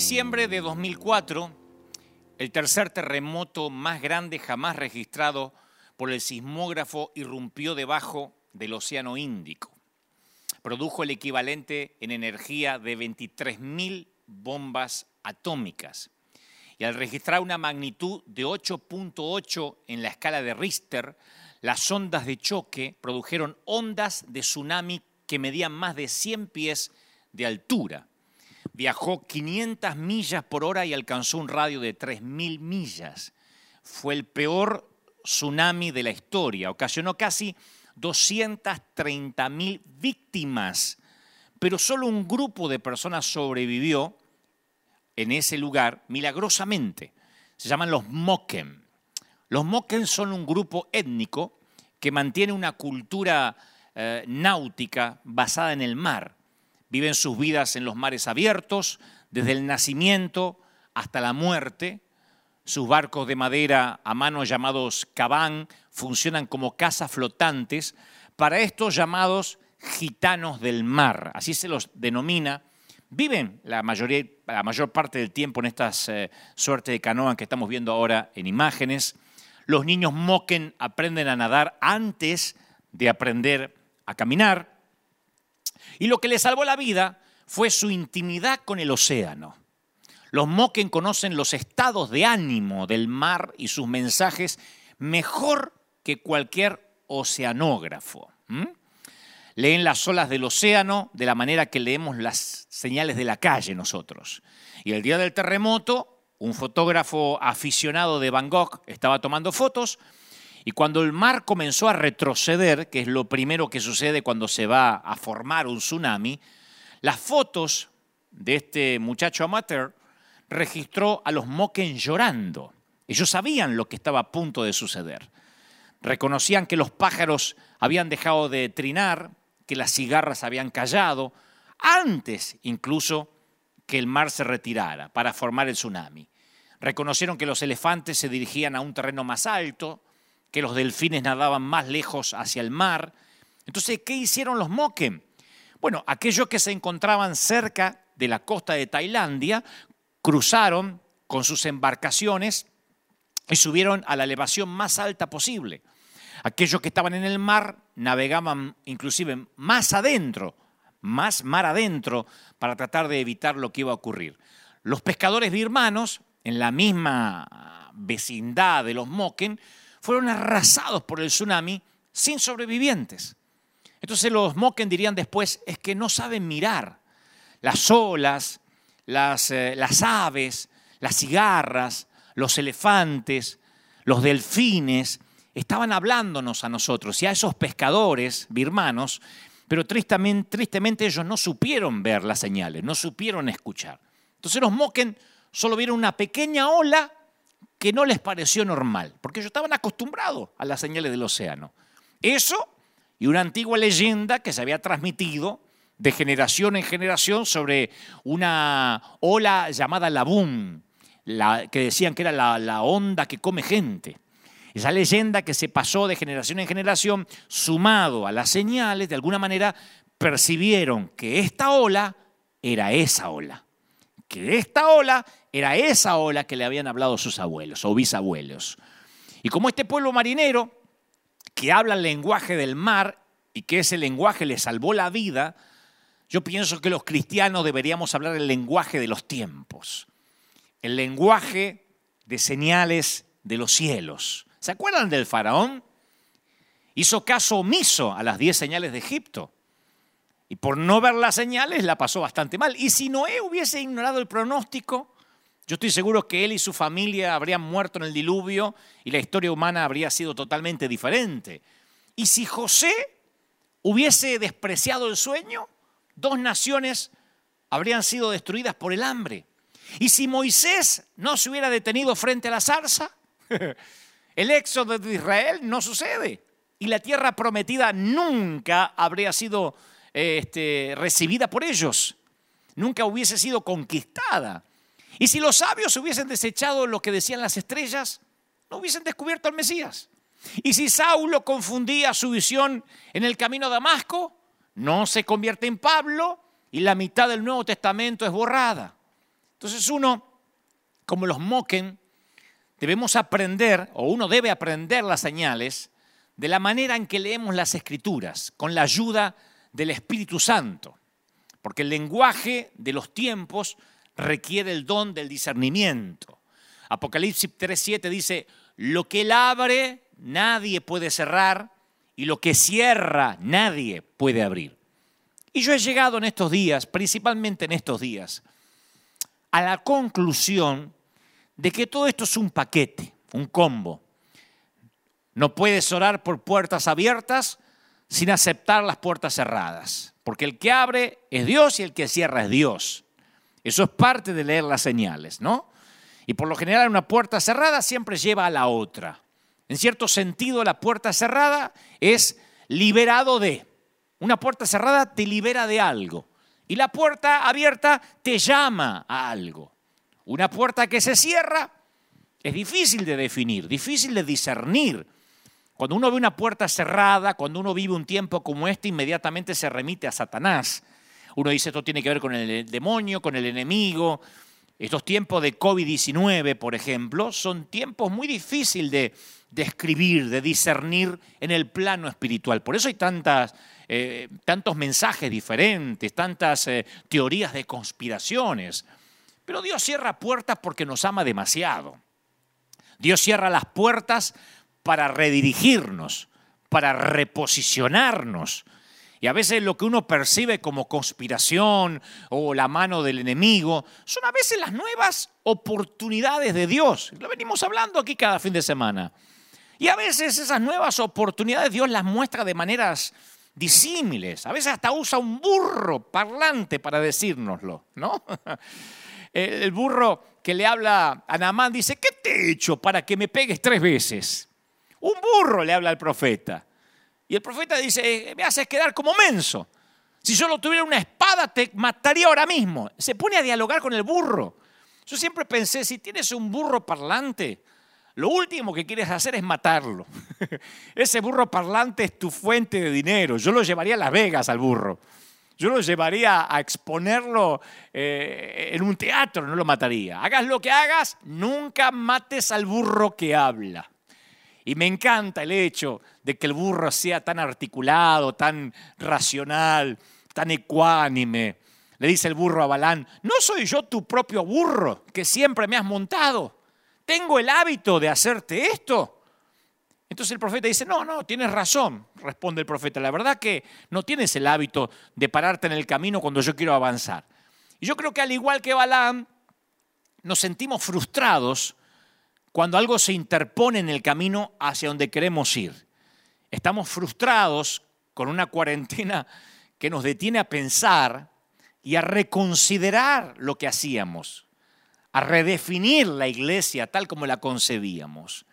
diciembre de 2004, el tercer terremoto más grande jamás registrado por el sismógrafo irrumpió debajo del Océano Índico. Produjo el equivalente en energía de 23.000 bombas atómicas. Y al registrar una magnitud de 8.8 en la escala de Richter, las ondas de choque produjeron ondas de tsunami que medían más de 100 pies de altura. Viajó 500 millas por hora y alcanzó un radio de 3.000 millas. Fue el peor tsunami de la historia. Ocasionó casi 230.000 víctimas, pero solo un grupo de personas sobrevivió en ese lugar milagrosamente. Se llaman los Moken. Los Moken son un grupo étnico que mantiene una cultura eh, náutica basada en el mar. Viven sus vidas en los mares abiertos, desde el nacimiento hasta la muerte. Sus barcos de madera a mano llamados cabán funcionan como casas flotantes para estos llamados gitanos del mar, así se los denomina. Viven la, mayoría, la mayor parte del tiempo en estas eh, suerte de canoas que estamos viendo ahora en imágenes. Los niños moquen aprenden a nadar antes de aprender a caminar. Y lo que le salvó la vida fue su intimidad con el océano. Los Moken conocen los estados de ánimo del mar y sus mensajes mejor que cualquier oceanógrafo. Leen las olas del océano de la manera que leemos las señales de la calle nosotros. Y el día del terremoto, un fotógrafo aficionado de Van Gogh estaba tomando fotos y cuando el mar comenzó a retroceder, que es lo primero que sucede cuando se va a formar un tsunami, las fotos de este muchacho amateur registró a los Moken llorando. Ellos sabían lo que estaba a punto de suceder. Reconocían que los pájaros habían dejado de trinar, que las cigarras habían callado, antes incluso que el mar se retirara para formar el tsunami. Reconocieron que los elefantes se dirigían a un terreno más alto, que los delfines nadaban más lejos hacia el mar. Entonces, ¿qué hicieron los Moken? Bueno, aquellos que se encontraban cerca de la costa de Tailandia cruzaron con sus embarcaciones y subieron a la elevación más alta posible. Aquellos que estaban en el mar navegaban inclusive más adentro, más mar adentro, para tratar de evitar lo que iba a ocurrir. Los pescadores birmanos, en la misma vecindad de los Moken, fueron arrasados por el tsunami sin sobrevivientes. Entonces los Moken dirían después, es que no saben mirar. Las olas, las, eh, las aves, las cigarras, los elefantes, los delfines, estaban hablándonos a nosotros y a esos pescadores birmanos, pero tristemente, tristemente ellos no supieron ver las señales, no supieron escuchar. Entonces los Moken solo vieron una pequeña ola que no les pareció normal, porque ellos estaban acostumbrados a las señales del océano. Eso y una antigua leyenda que se había transmitido de generación en generación sobre una ola llamada Labún, la, que decían que era la, la onda que come gente. Esa leyenda que se pasó de generación en generación, sumado a las señales, de alguna manera percibieron que esta ola era esa ola que esta ola era esa ola que le habían hablado sus abuelos o bisabuelos. Y como este pueblo marinero, que habla el lenguaje del mar y que ese lenguaje le salvó la vida, yo pienso que los cristianos deberíamos hablar el lenguaje de los tiempos, el lenguaje de señales de los cielos. ¿Se acuerdan del faraón? Hizo caso omiso a las diez señales de Egipto. Y por no ver las señales la pasó bastante mal. Y si Noé hubiese ignorado el pronóstico, yo estoy seguro que él y su familia habrían muerto en el diluvio y la historia humana habría sido totalmente diferente. Y si José hubiese despreciado el sueño, dos naciones habrían sido destruidas por el hambre. Y si Moisés no se hubiera detenido frente a la zarza, el éxodo de Israel no sucede. Y la tierra prometida nunca habría sido este, recibida por ellos, nunca hubiese sido conquistada. Y si los sabios hubiesen desechado lo que decían las estrellas, no hubiesen descubierto al Mesías. Y si Saulo confundía su visión en el camino a Damasco, no se convierte en Pablo y la mitad del Nuevo Testamento es borrada. Entonces uno, como los moquen, debemos aprender, o uno debe aprender las señales de la manera en que leemos las escrituras, con la ayuda del Espíritu Santo. Porque el lenguaje de los tiempos requiere el don del discernimiento. Apocalipsis 3.7 dice, lo que él abre, nadie puede cerrar, y lo que cierra, nadie puede abrir. Y yo he llegado en estos días, principalmente en estos días, a la conclusión de que todo esto es un paquete, un combo. No puedes orar por puertas abiertas sin aceptar las puertas cerradas, porque el que abre es Dios y el que cierra es Dios. Eso es parte de leer las señales, ¿no? Y por lo general una puerta cerrada siempre lleva a la otra. En cierto sentido, la puerta cerrada es liberado de. Una puerta cerrada te libera de algo. Y la puerta abierta te llama a algo. Una puerta que se cierra es difícil de definir, difícil de discernir. Cuando uno ve una puerta cerrada, cuando uno vive un tiempo como este, inmediatamente se remite a Satanás. Uno dice, esto tiene que ver con el demonio, con el enemigo. Estos tiempos de COVID-19, por ejemplo, son tiempos muy difíciles de describir, de discernir en el plano espiritual. Por eso hay tantas, eh, tantos mensajes diferentes, tantas eh, teorías de conspiraciones. Pero Dios cierra puertas porque nos ama demasiado. Dios cierra las puertas para redirigirnos, para reposicionarnos. Y a veces lo que uno percibe como conspiración o la mano del enemigo son a veces las nuevas oportunidades de Dios. Lo venimos hablando aquí cada fin de semana. Y a veces esas nuevas oportunidades Dios las muestra de maneras disímiles. A veces hasta usa un burro parlante para decírnoslo, ¿no? el burro que le habla a Namán dice, ¿qué te he hecho para que me pegues tres veces? Un burro le habla al profeta. Y el profeta dice, me haces quedar como menso. Si solo tuviera una espada te mataría ahora mismo. Se pone a dialogar con el burro. Yo siempre pensé, si tienes un burro parlante, lo último que quieres hacer es matarlo. Ese burro parlante es tu fuente de dinero. Yo lo llevaría a Las Vegas al burro. Yo lo llevaría a exponerlo eh, en un teatro, no lo mataría. Hagas lo que hagas, nunca mates al burro que habla. Y me encanta el hecho de que el burro sea tan articulado, tan racional, tan ecuánime. Le dice el burro a Balán, ¿no soy yo tu propio burro que siempre me has montado? ¿Tengo el hábito de hacerte esto? Entonces el profeta dice, no, no, tienes razón, responde el profeta. La verdad que no tienes el hábito de pararte en el camino cuando yo quiero avanzar. Y yo creo que al igual que Balaam, nos sentimos frustrados cuando algo se interpone en el camino hacia donde queremos ir. Estamos frustrados con una cuarentena que nos detiene a pensar y a reconsiderar lo que hacíamos, a redefinir la iglesia tal como la concebíamos.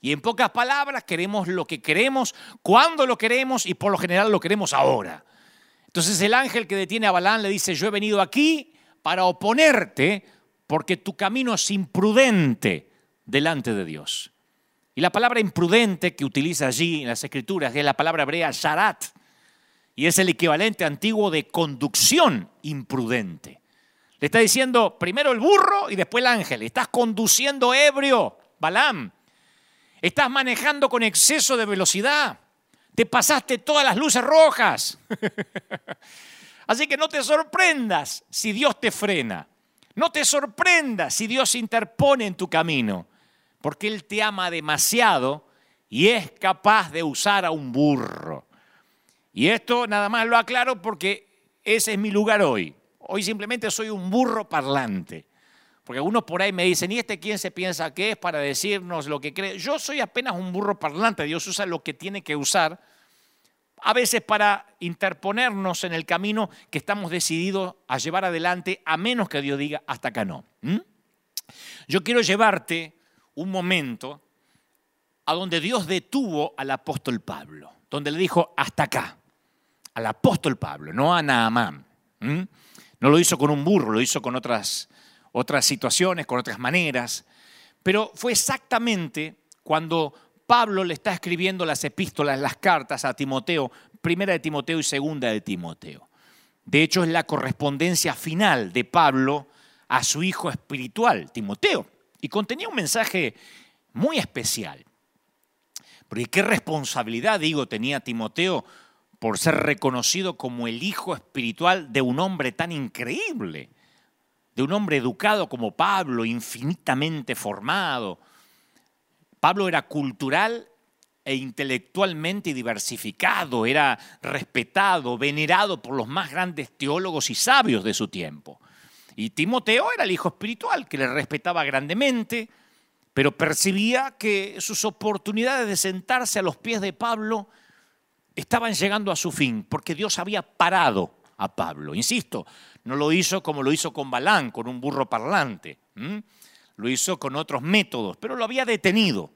Y en pocas palabras, queremos lo que queremos, cuando lo queremos y por lo general lo queremos ahora. Entonces el ángel que detiene a Balán le dice, yo he venido aquí para oponerte porque tu camino es imprudente delante de Dios. Y la palabra imprudente que utiliza allí en las escrituras es la palabra hebrea sharat, y es el equivalente antiguo de conducción imprudente. Le está diciendo primero el burro y después el ángel. Estás conduciendo ebrio, Balaam. Estás manejando con exceso de velocidad. Te pasaste todas las luces rojas. Así que no te sorprendas si Dios te frena. No te sorprendas si Dios interpone en tu camino. Porque Él te ama demasiado y es capaz de usar a un burro. Y esto nada más lo aclaro porque ese es mi lugar hoy. Hoy simplemente soy un burro parlante. Porque algunos por ahí me dicen, ¿y este quién se piensa que es para decirnos lo que cree? Yo soy apenas un burro parlante, Dios usa lo que tiene que usar, a veces para interponernos en el camino que estamos decididos a llevar adelante, a menos que Dios diga, hasta acá no. Yo quiero llevarte un momento a donde Dios detuvo al apóstol Pablo, donde le dijo, hasta acá, al apóstol Pablo, no a Naamán. No lo hizo con un burro, lo hizo con otras otras situaciones, con otras maneras, pero fue exactamente cuando Pablo le está escribiendo las epístolas, las cartas a Timoteo, primera de Timoteo y segunda de Timoteo. De hecho, es la correspondencia final de Pablo a su hijo espiritual, Timoteo, y contenía un mensaje muy especial. Porque qué responsabilidad, digo, tenía Timoteo por ser reconocido como el hijo espiritual de un hombre tan increíble, de un hombre educado como Pablo, infinitamente formado. Pablo era cultural e intelectualmente diversificado, era respetado, venerado por los más grandes teólogos y sabios de su tiempo. Y Timoteo era el hijo espiritual que le respetaba grandemente, pero percibía que sus oportunidades de sentarse a los pies de Pablo estaban llegando a su fin, porque Dios había parado a Pablo. Insisto, no lo hizo como lo hizo con Balán, con un burro parlante. Lo hizo con otros métodos, pero lo había detenido,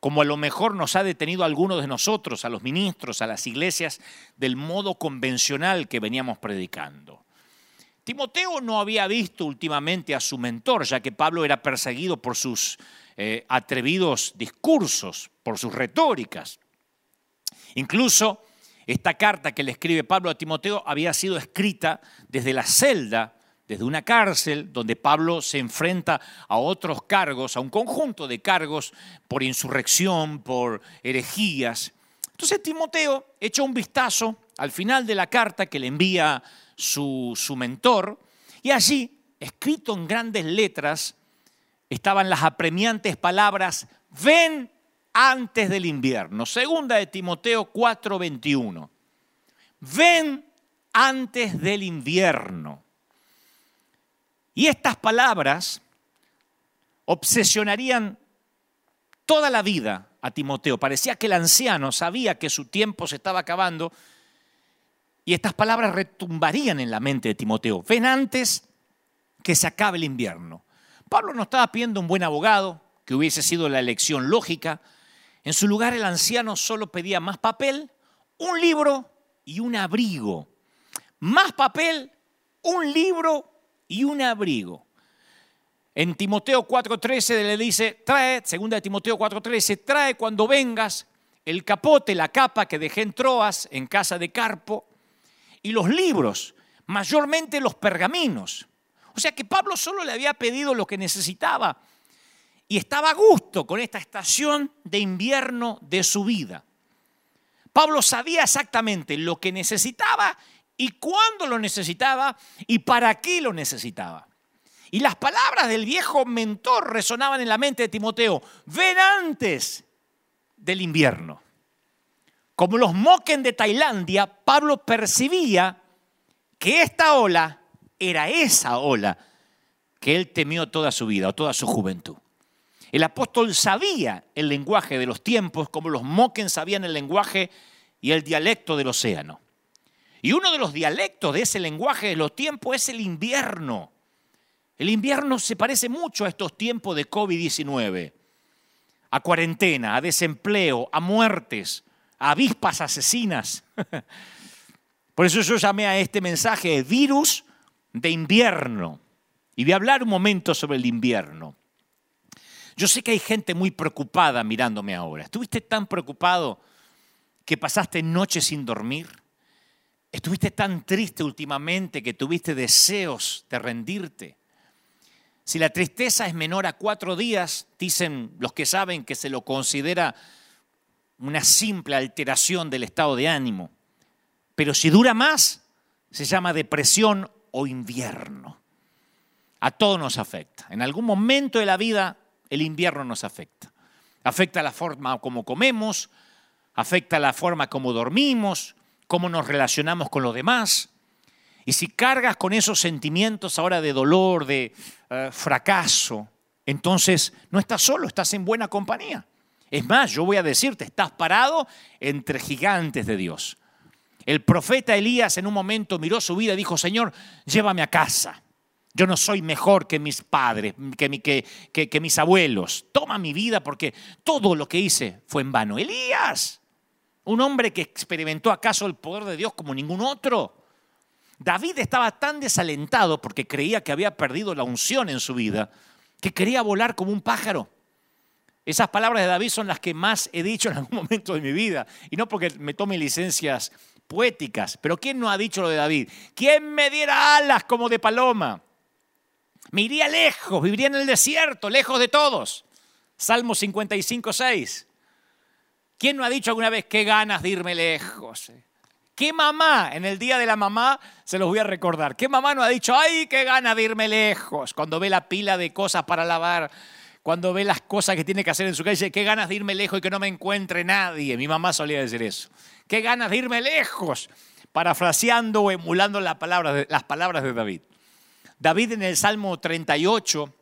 como a lo mejor nos ha detenido a algunos de nosotros, a los ministros, a las iglesias, del modo convencional que veníamos predicando. Timoteo no había visto últimamente a su mentor, ya que Pablo era perseguido por sus eh, atrevidos discursos, por sus retóricas. Incluso esta carta que le escribe Pablo a Timoteo había sido escrita desde la celda, desde una cárcel, donde Pablo se enfrenta a otros cargos, a un conjunto de cargos por insurrección, por herejías. Entonces Timoteo echa un vistazo al final de la carta que le envía su, su mentor, y allí, escrito en grandes letras, estaban las apremiantes palabras, ven antes del invierno. Segunda de Timoteo 4:21. Ven antes del invierno. Y estas palabras obsesionarían toda la vida a Timoteo. Parecía que el anciano sabía que su tiempo se estaba acabando y estas palabras retumbarían en la mente de Timoteo. Ven antes que se acabe el invierno. Pablo no estaba pidiendo un buen abogado, que hubiese sido la elección lógica. En su lugar el anciano solo pedía más papel, un libro y un abrigo. Más papel, un libro y un abrigo. En Timoteo 4:13 le dice, trae, segunda de Timoteo 4:13, trae cuando vengas el capote, la capa que dejé en Troas, en casa de Carpo, y los libros, mayormente los pergaminos. O sea que Pablo solo le había pedido lo que necesitaba y estaba a gusto con esta estación de invierno de su vida. Pablo sabía exactamente lo que necesitaba y cuándo lo necesitaba y para qué lo necesitaba. Y las palabras del viejo mentor resonaban en la mente de Timoteo, ven antes del invierno. Como los moquen de Tailandia, Pablo percibía que esta ola era esa ola que él temió toda su vida o toda su juventud. El apóstol sabía el lenguaje de los tiempos como los moquen sabían el lenguaje y el dialecto del océano. Y uno de los dialectos de ese lenguaje de los tiempos es el invierno. El invierno se parece mucho a estos tiempos de COVID-19, a cuarentena, a desempleo, a muertes, avispas asesinas. Por eso yo llamé a este mensaje virus de invierno. Y voy a hablar un momento sobre el invierno. Yo sé que hay gente muy preocupada mirándome ahora. ¿Estuviste tan preocupado que pasaste noches sin dormir? ¿Estuviste tan triste últimamente que tuviste deseos de rendirte? Si la tristeza es menor a cuatro días, dicen los que saben que se lo considera una simple alteración del estado de ánimo. Pero si dura más, se llama depresión o invierno. A todos nos afecta. En algún momento de la vida el invierno nos afecta. Afecta la forma como comemos, afecta la forma como dormimos, cómo nos relacionamos con los demás. Y si cargas con esos sentimientos ahora de dolor, de eh, fracaso, entonces no estás solo, estás en buena compañía. Es más, yo voy a decirte, estás parado entre gigantes de Dios. El profeta Elías en un momento miró su vida y dijo, Señor, llévame a casa. Yo no soy mejor que mis padres, que, que, mis abuelos. Toma mi vida porque todo lo que hice fue en vano. Elías, un hombre que experimentó acaso el poder de Dios como ningún otro. David estaba tan desalentado porque creía que había perdido la unción en su vida, que quería volar como un pájaro. Esas palabras de David son las que más he dicho en algún momento de mi vida. Y no porque me tome licencias poéticas, pero ¿quién no ha dicho lo de David? ¿Quién me diera alas como de paloma? Me iría lejos, viviría en el desierto, lejos de todos. Salmo 55, 6. ¿Quién no ha dicho alguna vez qué ganas de irme lejos? ¿Qué mamá en el día de la mamá se los voy a recordar? ¿Qué mamá no ha dicho, ay, qué ganas de irme lejos? Cuando ve la pila de cosas para lavar, cuando ve las cosas que tiene que hacer en su casa, qué ganas de irme lejos y que no me encuentre nadie. Mi mamá solía decir eso. Qué ganas de irme lejos, parafraseando o emulando las palabras de, las palabras de David. David en el Salmo 38,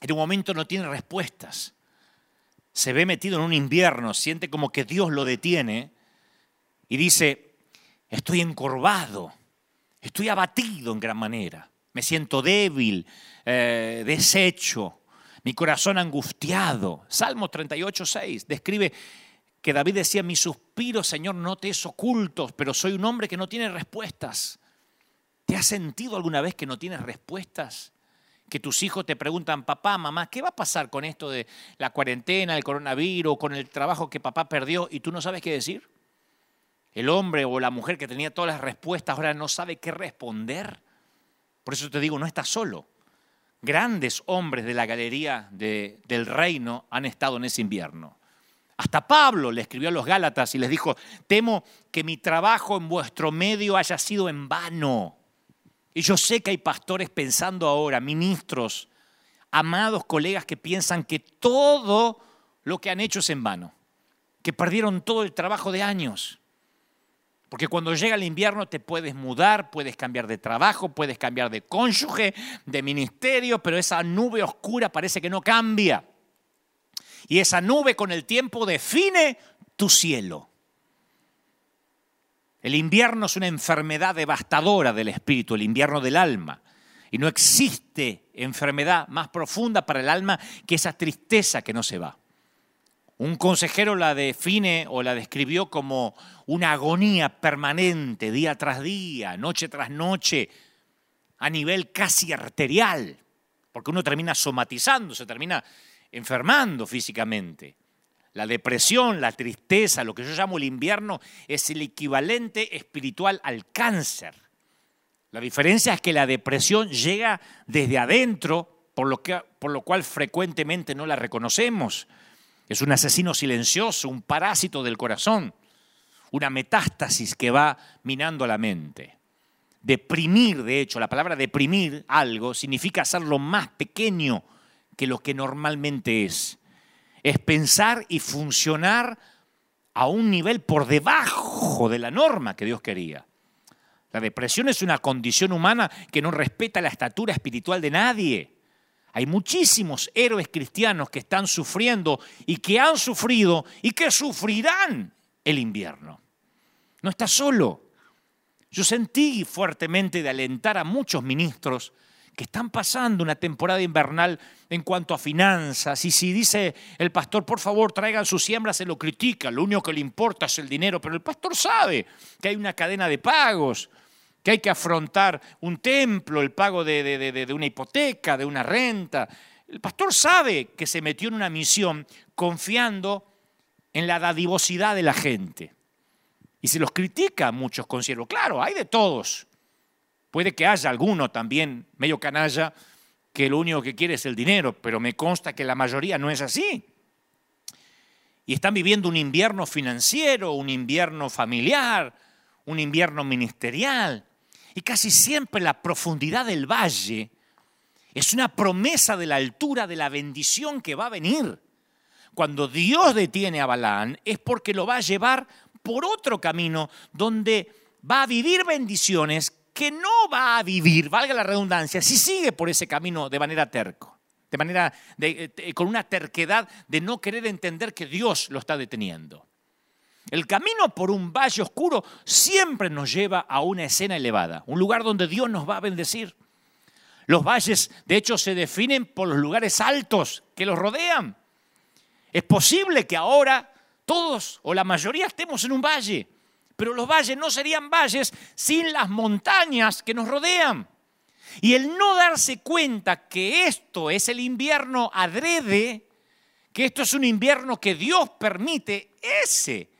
en un momento no tiene respuestas. Se ve metido en un invierno, siente como que Dios lo detiene y dice, estoy encorvado, estoy abatido en gran manera, me siento débil, eh, deshecho, mi corazón angustiado. Salmo 38, 6 describe que David decía, mi suspiro, Señor, no te es ocultos, pero soy un hombre que no tiene respuestas. ¿Te has sentido alguna vez que no tienes respuestas? Que tus hijos te preguntan, papá, mamá, ¿qué va a pasar con esto de la cuarentena, el coronavirus, con el trabajo que papá perdió y tú no sabes qué decir? El hombre o la mujer que tenía todas las respuestas ahora no sabe qué responder. Por eso te digo, no estás solo grandes hombres de la galería del reino han estado en ese invierno. Hasta Pablo le escribió a los Gálatas y les dijo, temo que mi trabajo en vuestro medio haya sido en vano. Y yo sé que hay pastores pensando ahora, ministros, amados colegas que piensan que todo lo que han hecho es en vano, que perdieron todo el trabajo de años. Porque cuando llega el invierno te puedes mudar, puedes cambiar de trabajo, puedes cambiar de cónyuge, de ministerio, pero esa nube oscura parece que no cambia. Y esa nube con el tiempo define tu cielo. El invierno es una enfermedad devastadora del espíritu, el invierno del alma. Y no existe enfermedad más profunda para el alma que esa tristeza que no se va. Un consejero la define o la describió como una agonía permanente, día tras día, noche tras noche, a nivel casi arterial, porque uno termina somatizando, se termina enfermando físicamente. La depresión, la tristeza, lo que yo llamo el invierno, es el equivalente espiritual al cáncer. La diferencia es que la depresión llega desde adentro, por lo, que, por lo cual frecuentemente no la reconocemos. Es un asesino silencioso, un parásito del corazón, una metástasis que va minando la mente. Deprimir, de hecho, la palabra deprimir algo significa hacerlo más pequeño que lo que normalmente es. Es pensar y funcionar a un nivel por debajo de la norma que Dios quería. La depresión es una condición humana que no respeta la estatura espiritual de nadie. Hay muchísimos héroes cristianos que están sufriendo y que han sufrido y que sufrirán el invierno. No está solo. Yo sentí fuertemente de alentar a muchos ministros que están pasando una temporada invernal en cuanto a finanzas. Y si dice el pastor, por favor, traigan su siembra, se lo critica. Lo único que le importa es el dinero. Pero el pastor sabe que hay una cadena de pagos que hay que afrontar un templo, el pago de, una hipoteca, de una renta. El pastor sabe que se metió en una misión confiando en la dadivosidad de la gente. Y se los critica a muchos conciervos. Claro, hay de todos. Puede que haya alguno también, medio canalla, que lo único que quiere es el dinero, pero me consta que la mayoría no es así. Y están viviendo un invierno financiero, un invierno familiar, un invierno ministerial. Y casi siempre la profundidad del valle es una promesa de la altura de la bendición que va a venir. Cuando Dios detiene a Balaán es porque lo va a llevar por otro camino donde va a vivir bendiciones que no va a vivir, valga la redundancia, si sigue por ese camino de manera terco, de manera eh, con una terquedad de no querer entender que Dios lo está deteniendo. El camino por un valle oscuro siempre nos lleva a una escena elevada, un lugar donde Dios nos va a bendecir. Los valles, de hecho, se definen por los lugares altos que los rodean. Es posible que ahora todos o la mayoría estemos en un valle, pero los valles no serían valles sin las montañas que nos rodean. Y el no darse cuenta que esto es el invierno adrede, que esto es un invierno que Dios permite, ese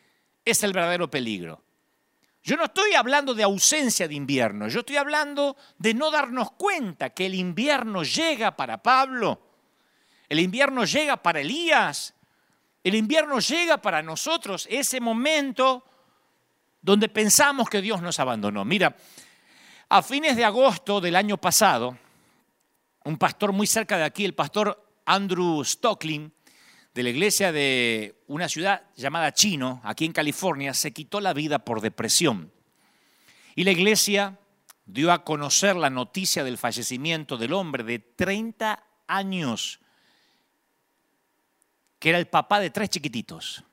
es el verdadero peligro. Yo no estoy hablando de ausencia de invierno, yo estoy hablando de no darnos cuenta que el invierno llega para Pablo, el invierno llega para Elías, el invierno llega para nosotros, ese momento donde pensamos que Dios nos abandonó. Mira, a fines de agosto del año pasado, un pastor muy cerca de aquí, el pastor Andrew Stocklin, de la iglesia de una ciudad llamada Chino, aquí en California, se quitó la vida por depresión. Y la iglesia dio a conocer la noticia del fallecimiento del hombre de 30 años que era el papá de tres chiquititos.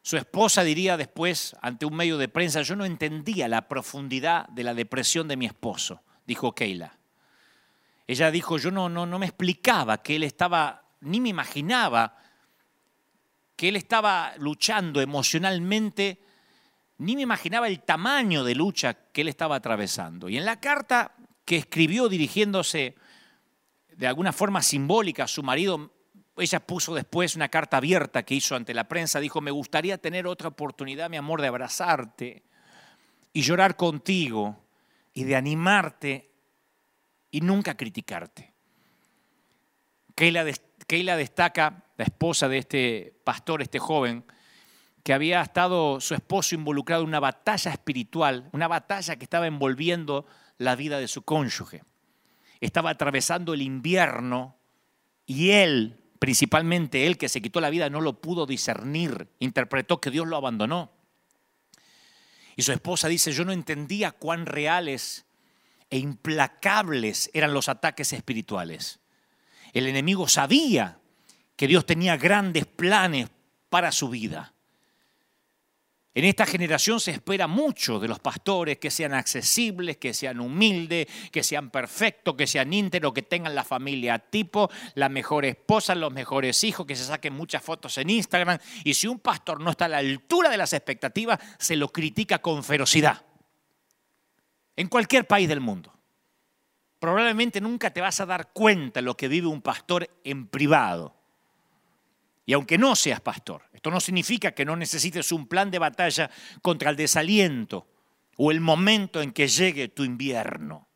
Su esposa diría después, ante un medio de prensa, yo no entendía la profundidad de la depresión de mi esposo, dijo Keila. Ella dijo, yo no, no, no me explicaba que él estaba, ni me imaginaba que él estaba luchando emocionalmente, ni me imaginaba el tamaño de lucha que él estaba atravesando. Y en la carta que escribió dirigiéndose de alguna forma simbólica a su marido, ella puso después una carta abierta que hizo ante la prensa, dijo, me gustaría tener otra oportunidad, mi amor, de abrazarte y llorar contigo y de animarte y nunca criticarte. Keila, destaca, la esposa de este pastor, este joven, que había estado su esposo involucrado en una batalla espiritual, una batalla que estaba envolviendo la vida de su cónyuge. Estaba atravesando el invierno y él principalmente él que se quitó la vida, no lo pudo discernir, interpretó que Dios lo abandonó. Y su esposa dice, yo no entendía cuán reales e implacables eran los ataques espirituales. El enemigo sabía que Dios tenía grandes planes para su vida. En esta generación se espera mucho de los pastores, que sean accesibles, que sean humildes, que sean perfectos, que sean íntegros, que tengan la familia tipo, la mejor esposa, los mejores hijos, que se saquen muchas fotos en Instagram. Y si un pastor no está a la altura de las expectativas, se lo critica con ferocidad. En cualquier país del mundo. Probablemente nunca te vas a dar cuenta lo que vive un pastor en privado. Y aunque no seas pastor, esto no significa que no necesites un plan de batalla contra el desaliento o el momento en que llegue tu invierno.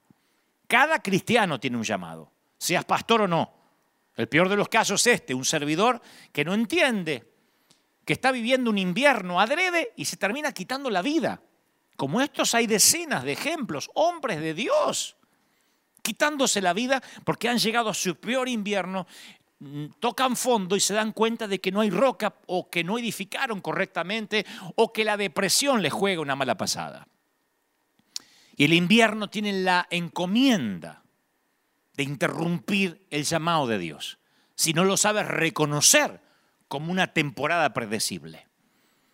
Cada cristiano tiene un llamado, seas pastor o no. El peor de los casos es este, un servidor que no entiende, que está viviendo un invierno adrede y se termina quitando la vida. Como estos hay decenas de ejemplos, hombres de Dios, quitándose la vida porque han llegado a su peor invierno Mm, tocan fondo y se dan cuenta de que no hay roca o que no edificaron correctamente o que la depresión les juega una mala pasada. Y el invierno tiene la encomienda de interrumpir el llamado de Dios, si no lo sabes reconocer como una temporada predecible.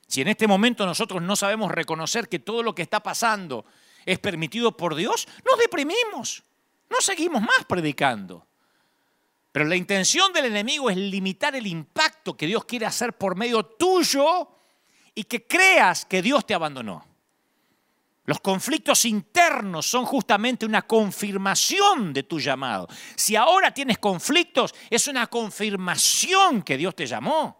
Si en este momento nosotros no sabemos reconocer que todo lo que está pasando es permitido por Dios, nos deprimimos, no seguimos más predicando. Pero la intención del enemigo es limitar el impacto que Dios quiere hacer por medio tuyo y que creas que Dios te abandonó. Los conflictos internos son justamente una confirmación de tu llamado. Si ahora tienes conflictos, es una confirmación que Dios te llamó.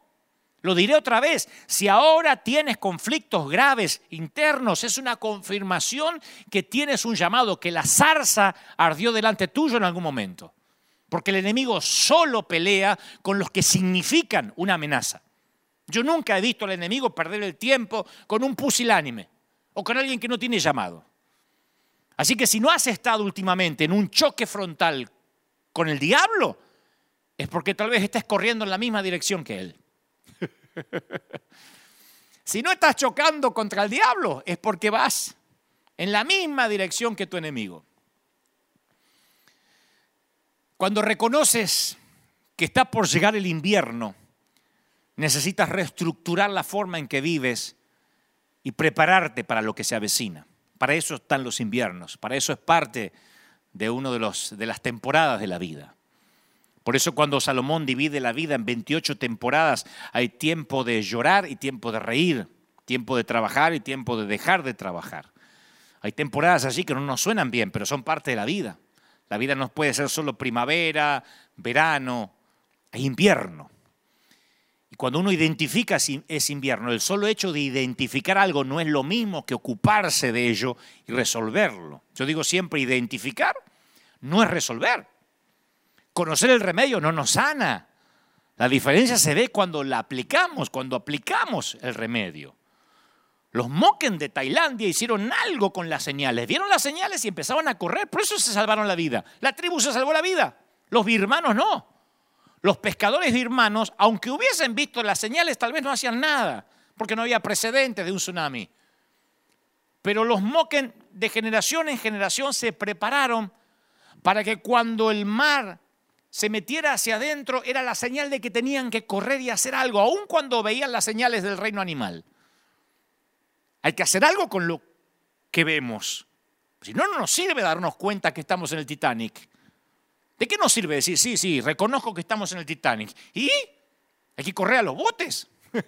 Lo diré otra vez, si ahora tienes conflictos graves internos, es una confirmación que tienes un llamado, que la zarza ardió delante tuyo en algún momento. Porque el enemigo solo pelea con los que significan una amenaza. Yo nunca he visto al enemigo perder el tiempo con un pusilánime o con alguien que no tiene llamado. Así que si no has estado últimamente en un choque frontal con el diablo, es porque tal vez estés corriendo en la misma dirección que él. si no estás chocando contra el diablo, es porque vas en la misma dirección que tu enemigo. Cuando reconoces que está por llegar el invierno, necesitas reestructurar la forma en que vives y prepararte para lo que se avecina. Para eso están los inviernos, para eso es parte de una de, de las temporadas de la vida. Por eso cuando Salomón divide la vida en 28 temporadas, hay tiempo de llorar y tiempo de reír, tiempo de trabajar y tiempo de dejar de trabajar. Hay temporadas allí que no nos suenan bien, pero son parte de la vida. La vida no puede ser solo primavera, verano e invierno. Y cuando uno identifica es invierno, el solo hecho de identificar algo no es lo mismo que ocuparse de ello y resolverlo. Yo digo siempre, identificar no es resolver. Conocer el remedio no nos sana. La diferencia se ve cuando la aplicamos, cuando aplicamos el remedio. Los moquen de Tailandia hicieron algo con las señales. Vieron las señales y empezaban a correr. Por eso se salvaron la vida. La tribu se salvó la vida. Los birmanos no. Los pescadores birmanos, aunque hubiesen visto las señales, tal vez no hacían nada, porque no había precedentes de un tsunami. Pero los moquen de generación en generación se prepararon para que cuando el mar se metiera hacia adentro era la señal de que tenían que correr y hacer algo, aun cuando veían las señales del reino animal. Hay que hacer algo con lo que vemos. Si no, no nos sirve darnos cuenta que estamos en el Titanic. ¿De qué nos sirve decir, sí, sí, reconozco que estamos en el Titanic? ¿Y? Hay que correr a los botes.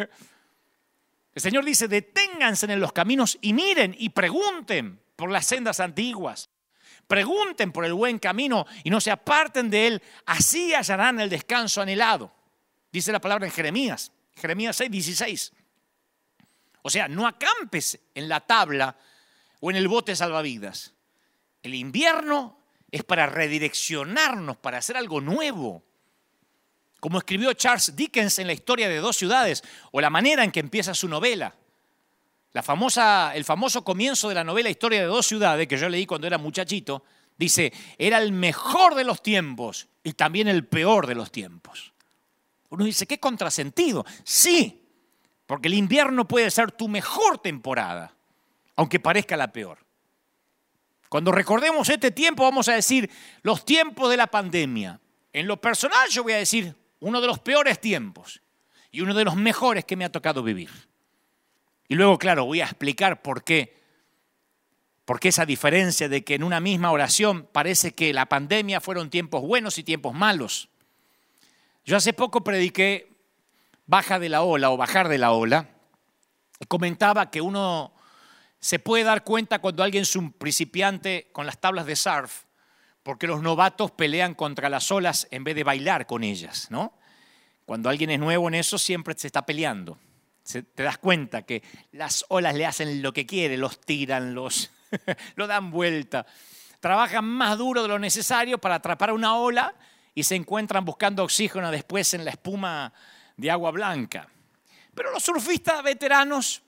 El Señor dice, deténganse en los caminos y miren y pregunten por las sendas antiguas. Pregunten por el buen camino y no se aparten de él. Así hallarán el descanso anhelado. Dice la palabra en Jeremías, Jeremías 6, 16. O sea, no acampes en la tabla o en el bote salvavidas. El invierno es para redireccionarnos, para hacer algo nuevo. Como escribió Charles Dickens en la historia de dos ciudades, o la manera en que empieza su novela. El famoso comienzo de la novela Historia de dos ciudades, que yo leí cuando era muchachito, dice, era el mejor de los tiempos y también el peor de los tiempos. Uno dice, qué contrasentido. Sí, porque el invierno puede ser tu mejor temporada, aunque parezca la peor. Cuando recordemos este tiempo vamos a decir los tiempos de la pandemia. En lo personal yo voy a decir uno de los peores tiempos y uno de los mejores que me ha tocado vivir. Y luego, claro, voy a explicar por qué. Por qué esa diferencia de que en una misma oración parece que la pandemia fueron tiempos buenos y tiempos malos. Yo hace poco prediqué baja de la ola o bajar de la ola y comentaba que uno se puede dar cuenta cuando alguien es un principiante con las tablas de surf, porque los novatos pelean contra las olas en vez de bailar con ellas, ¿no? Cuando alguien es nuevo en eso, siempre se está peleando. Te das cuenta que las olas le hacen lo que quiere, los tiran, los lo dan vuelta. Trabajan más duro de lo necesario para atrapar una ola y se encuentran buscando oxígeno después en la espuma de agua blanca. Pero los surfistas veteranos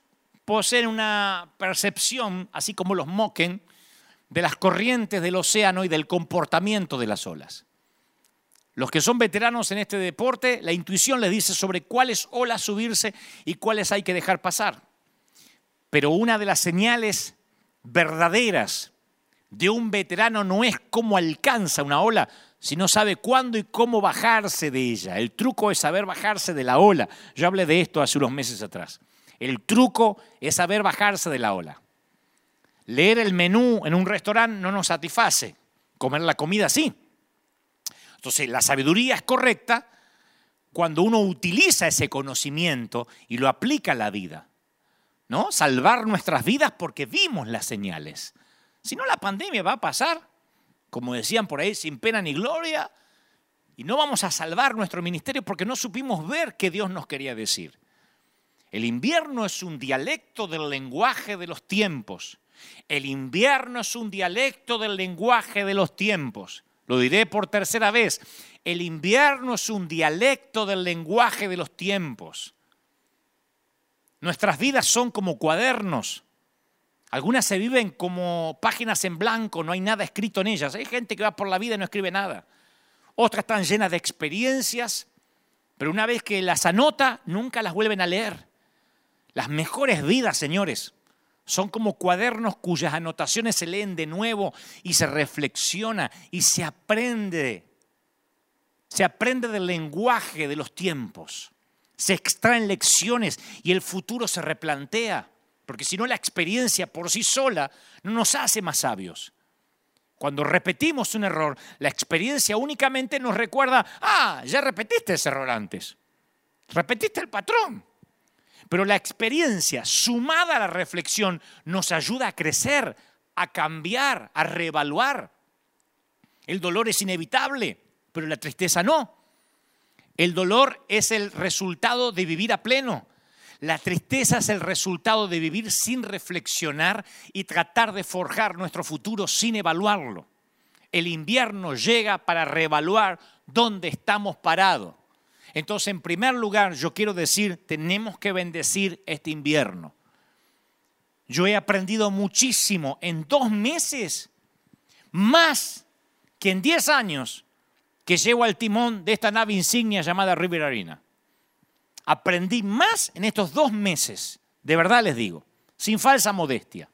poseen una percepción, así como los moquen, de las corrientes del océano y del comportamiento de las olas. Los que son veteranos en este deporte, la intuición les dice sobre cuáles olas subirse y cuáles hay que dejar pasar. Pero una de las señales verdaderas de un veterano no es cómo alcanza una ola, sino sabe cuándo y cómo bajarse de ella. El truco es saber bajarse de la ola. Yo hablé de esto hace unos meses atrás. El truco es saber bajarse de la ola. Leer el menú en un restaurante no nos satisface, comer la comida sí. Entonces, la sabiduría es correcta cuando uno utiliza ese conocimiento y lo aplica a la vida. ¿No? Salvar nuestras vidas porque vimos las señales. Si no, la pandemia va a pasar, como decían por ahí, sin pena ni gloria, y no vamos a salvar nuestro ministerio porque no supimos ver qué Dios nos quería decir. El invierno es un dialecto del lenguaje de los tiempos. El invierno es un dialecto del lenguaje de los tiempos. Lo diré por tercera vez. El invierno es un dialecto del lenguaje de los tiempos. Nuestras vidas son como cuadernos. Algunas se viven como páginas en blanco, no hay nada escrito en ellas. Hay gente que va por la vida y no escribe nada. Otras están llenas de experiencias, pero una vez que las anota, nunca las vuelven a leer. Las mejores vidas, señores, son como cuadernos cuyas anotaciones se leen de nuevo y se reflexiona y se aprende. Se aprende del lenguaje de los tiempos. Se extraen lecciones y el futuro se replantea. Porque si no, la experiencia por sí sola no nos hace más sabios. Cuando repetimos un error, la experiencia únicamente nos recuerda, ah, ya repetiste ese error antes. Repetiste el patrón. Pero la experiencia sumada a la reflexión nos ayuda a crecer, a cambiar, a reevaluar. El dolor es inevitable, pero la tristeza no. El dolor es el resultado de vivir a pleno. La tristeza es el resultado de vivir sin reflexionar y tratar de forjar nuestro futuro sin evaluarlo. El invierno llega para reevaluar dónde estamos parados. Entonces, en primer lugar, yo quiero decir, tenemos que bendecir este invierno. Yo he aprendido muchísimo en dos meses, más que en diez años que llevo al timón de esta nave insignia llamada River Arena. Aprendí más en estos dos meses, de verdad les digo, sin falsa modestia.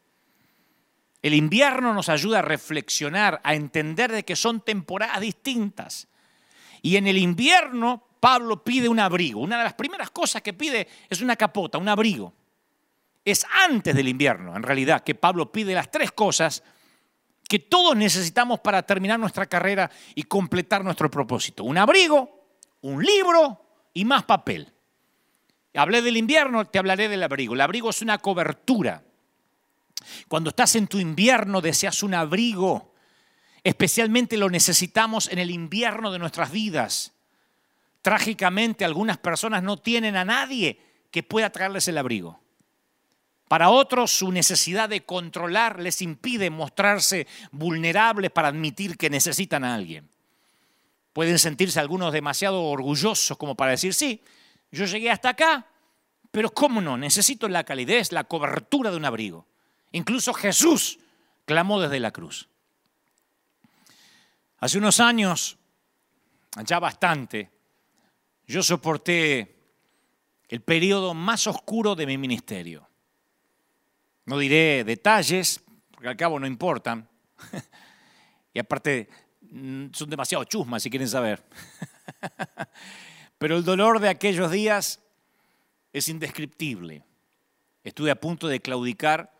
El invierno nos ayuda a reflexionar, a entender de que son temporadas distintas. Y en el invierno Pablo pide un abrigo. Una de las primeras cosas que pide es una capota, un abrigo. Es antes del invierno, en realidad, que Pablo pide las tres cosas que todos necesitamos para terminar nuestra carrera y completar nuestro propósito. Un abrigo, un libro y más papel. Hablé del invierno, te hablaré del abrigo. El abrigo es una cobertura. Cuando estás en tu invierno deseas un abrigo. Especialmente lo necesitamos en el invierno de nuestras vidas. Trágicamente algunas personas no tienen a nadie que pueda traerles el abrigo. Para otros su necesidad de controlar les impide mostrarse vulnerables para admitir que necesitan a alguien. Pueden sentirse algunos demasiado orgullosos como para decir, sí, yo llegué hasta acá, pero ¿cómo no? Necesito la calidez, la cobertura de un abrigo. Incluso Jesús clamó desde la cruz. Hace unos años, ya bastante, yo soporté el periodo más oscuro de mi ministerio. No diré detalles, porque al cabo no importan. y aparte, mm, son demasiado chusmas si quieren saber. Pero el dolor de aquellos días es indescriptible. Estuve a punto de claudicar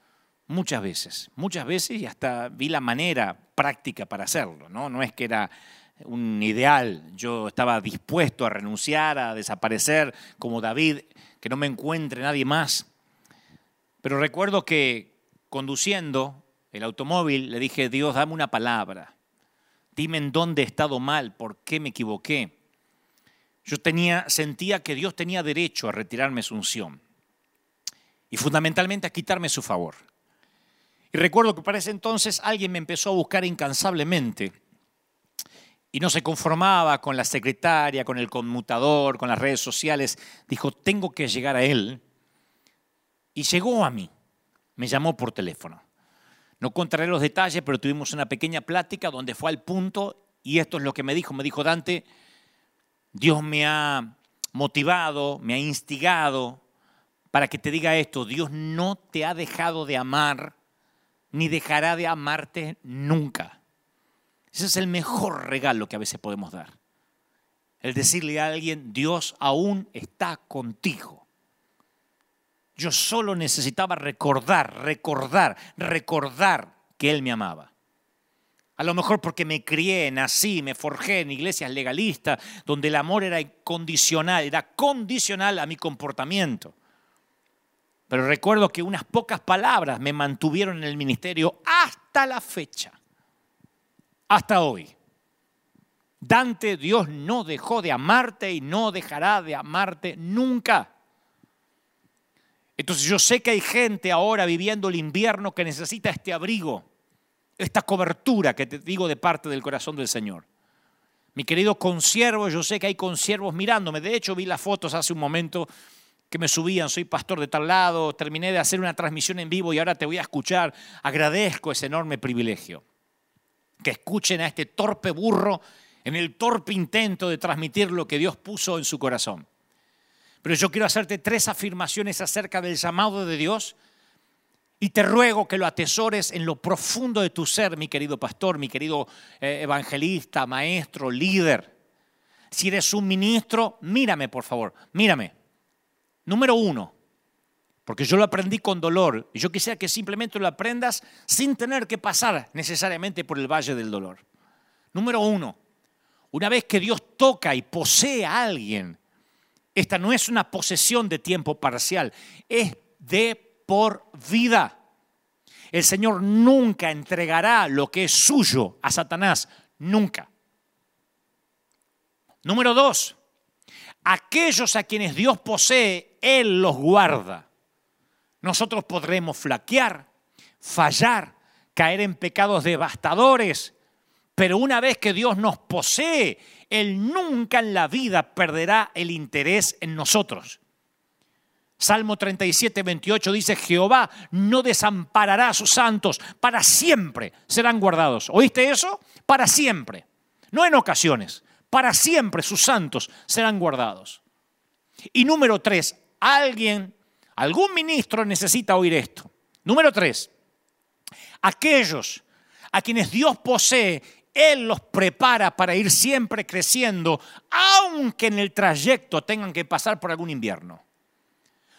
muchas veces, muchas veces y hasta vi la manera práctica para hacerlo. No, no es que era un ideal, yo estaba dispuesto a renunciar, a desaparecer como David, que no me encuentre nadie más. Pero recuerdo que conduciendo el automóvil le dije, Dios, dame una palabra, dime en dónde he estado mal, por qué me equivoqué. Yo tenía, sentía que Dios tenía derecho a retirarme su unción y fundamentalmente a quitarme su favor. Y recuerdo que para ese entonces alguien me empezó a buscar incansablemente y no se conformaba con la secretaria, con el conmutador, con las redes sociales. Dijo, tengo que llegar a él. Y llegó a mí. Me llamó por teléfono. No contaré los detalles, pero tuvimos una pequeña plática donde fue al punto y esto es lo que me dijo. Me dijo, Dante, Dios me ha motivado, me ha instigado para que te diga esto, Dios no te ha dejado de amar, ni dejará de amarte nunca. Ese es el mejor regalo que a veces podemos dar. El decirle a alguien, Dios aún está contigo. Yo solo necesitaba recordar, recordar, recordar que Él me amaba. A lo mejor porque me crié, nací, me forjé en iglesias legalistas, donde el amor era incondicional, era condicional a mi comportamiento. Pero recuerdo que unas pocas palabras me mantuvieron en el ministerio hasta la fecha, hasta hoy. Dante, Dios no dejó de amarte y no dejará de amarte nunca. Entonces yo sé que hay gente ahora viviendo el invierno que necesita este abrigo esta cobertura que te digo de parte del corazón del Señor. Mi querido consiervo, yo sé que hay consiervos mirándome. De hecho, vi las fotos hace un momento que me subían, soy pastor de tal lado, terminé de hacer una transmisión en vivo y ahora te voy a escuchar. Agradezco ese enorme privilegio. Que escuchen a este torpe burro en el torpe intento de transmitir lo que Dios puso en su corazón. Pero yo quiero hacerte tres afirmaciones acerca del llamado de Dios y te ruego que lo atesores en lo profundo de tu ser, mi querido pastor, mi querido eh, evangelista, maestro, líder. Si eres un ministro, mírame, por favor, mírame. Número uno, porque yo lo aprendí con dolor y yo quisiera que simplemente lo aprendas sin tener que pasar necesariamente por el valle del dolor. Número uno, una vez que Dios toca y posee a alguien, esta no es una posesión de tiempo parcial, es de por vida. El Señor nunca entregará lo que es suyo a Satanás, nunca. Número dos, aquellos a quienes Dios posee, Él los guarda. Nosotros podremos flaquear, fallar, caer en pecados devastadores, pero una vez que Dios nos posee, Él nunca en la vida perderá el interés en nosotros. Salmo 37, 28 dice, Jehová no desamparará a sus santos, para siempre serán guardados. ¿Oíste eso? Para siempre. No en ocasiones, para siempre sus santos serán guardados. Y número tres, alguien, algún ministro necesita oír esto. Número tres, aquellos a quienes Dios posee, Él los prepara para ir siempre creciendo, aunque en el trayecto tengan que pasar por algún invierno.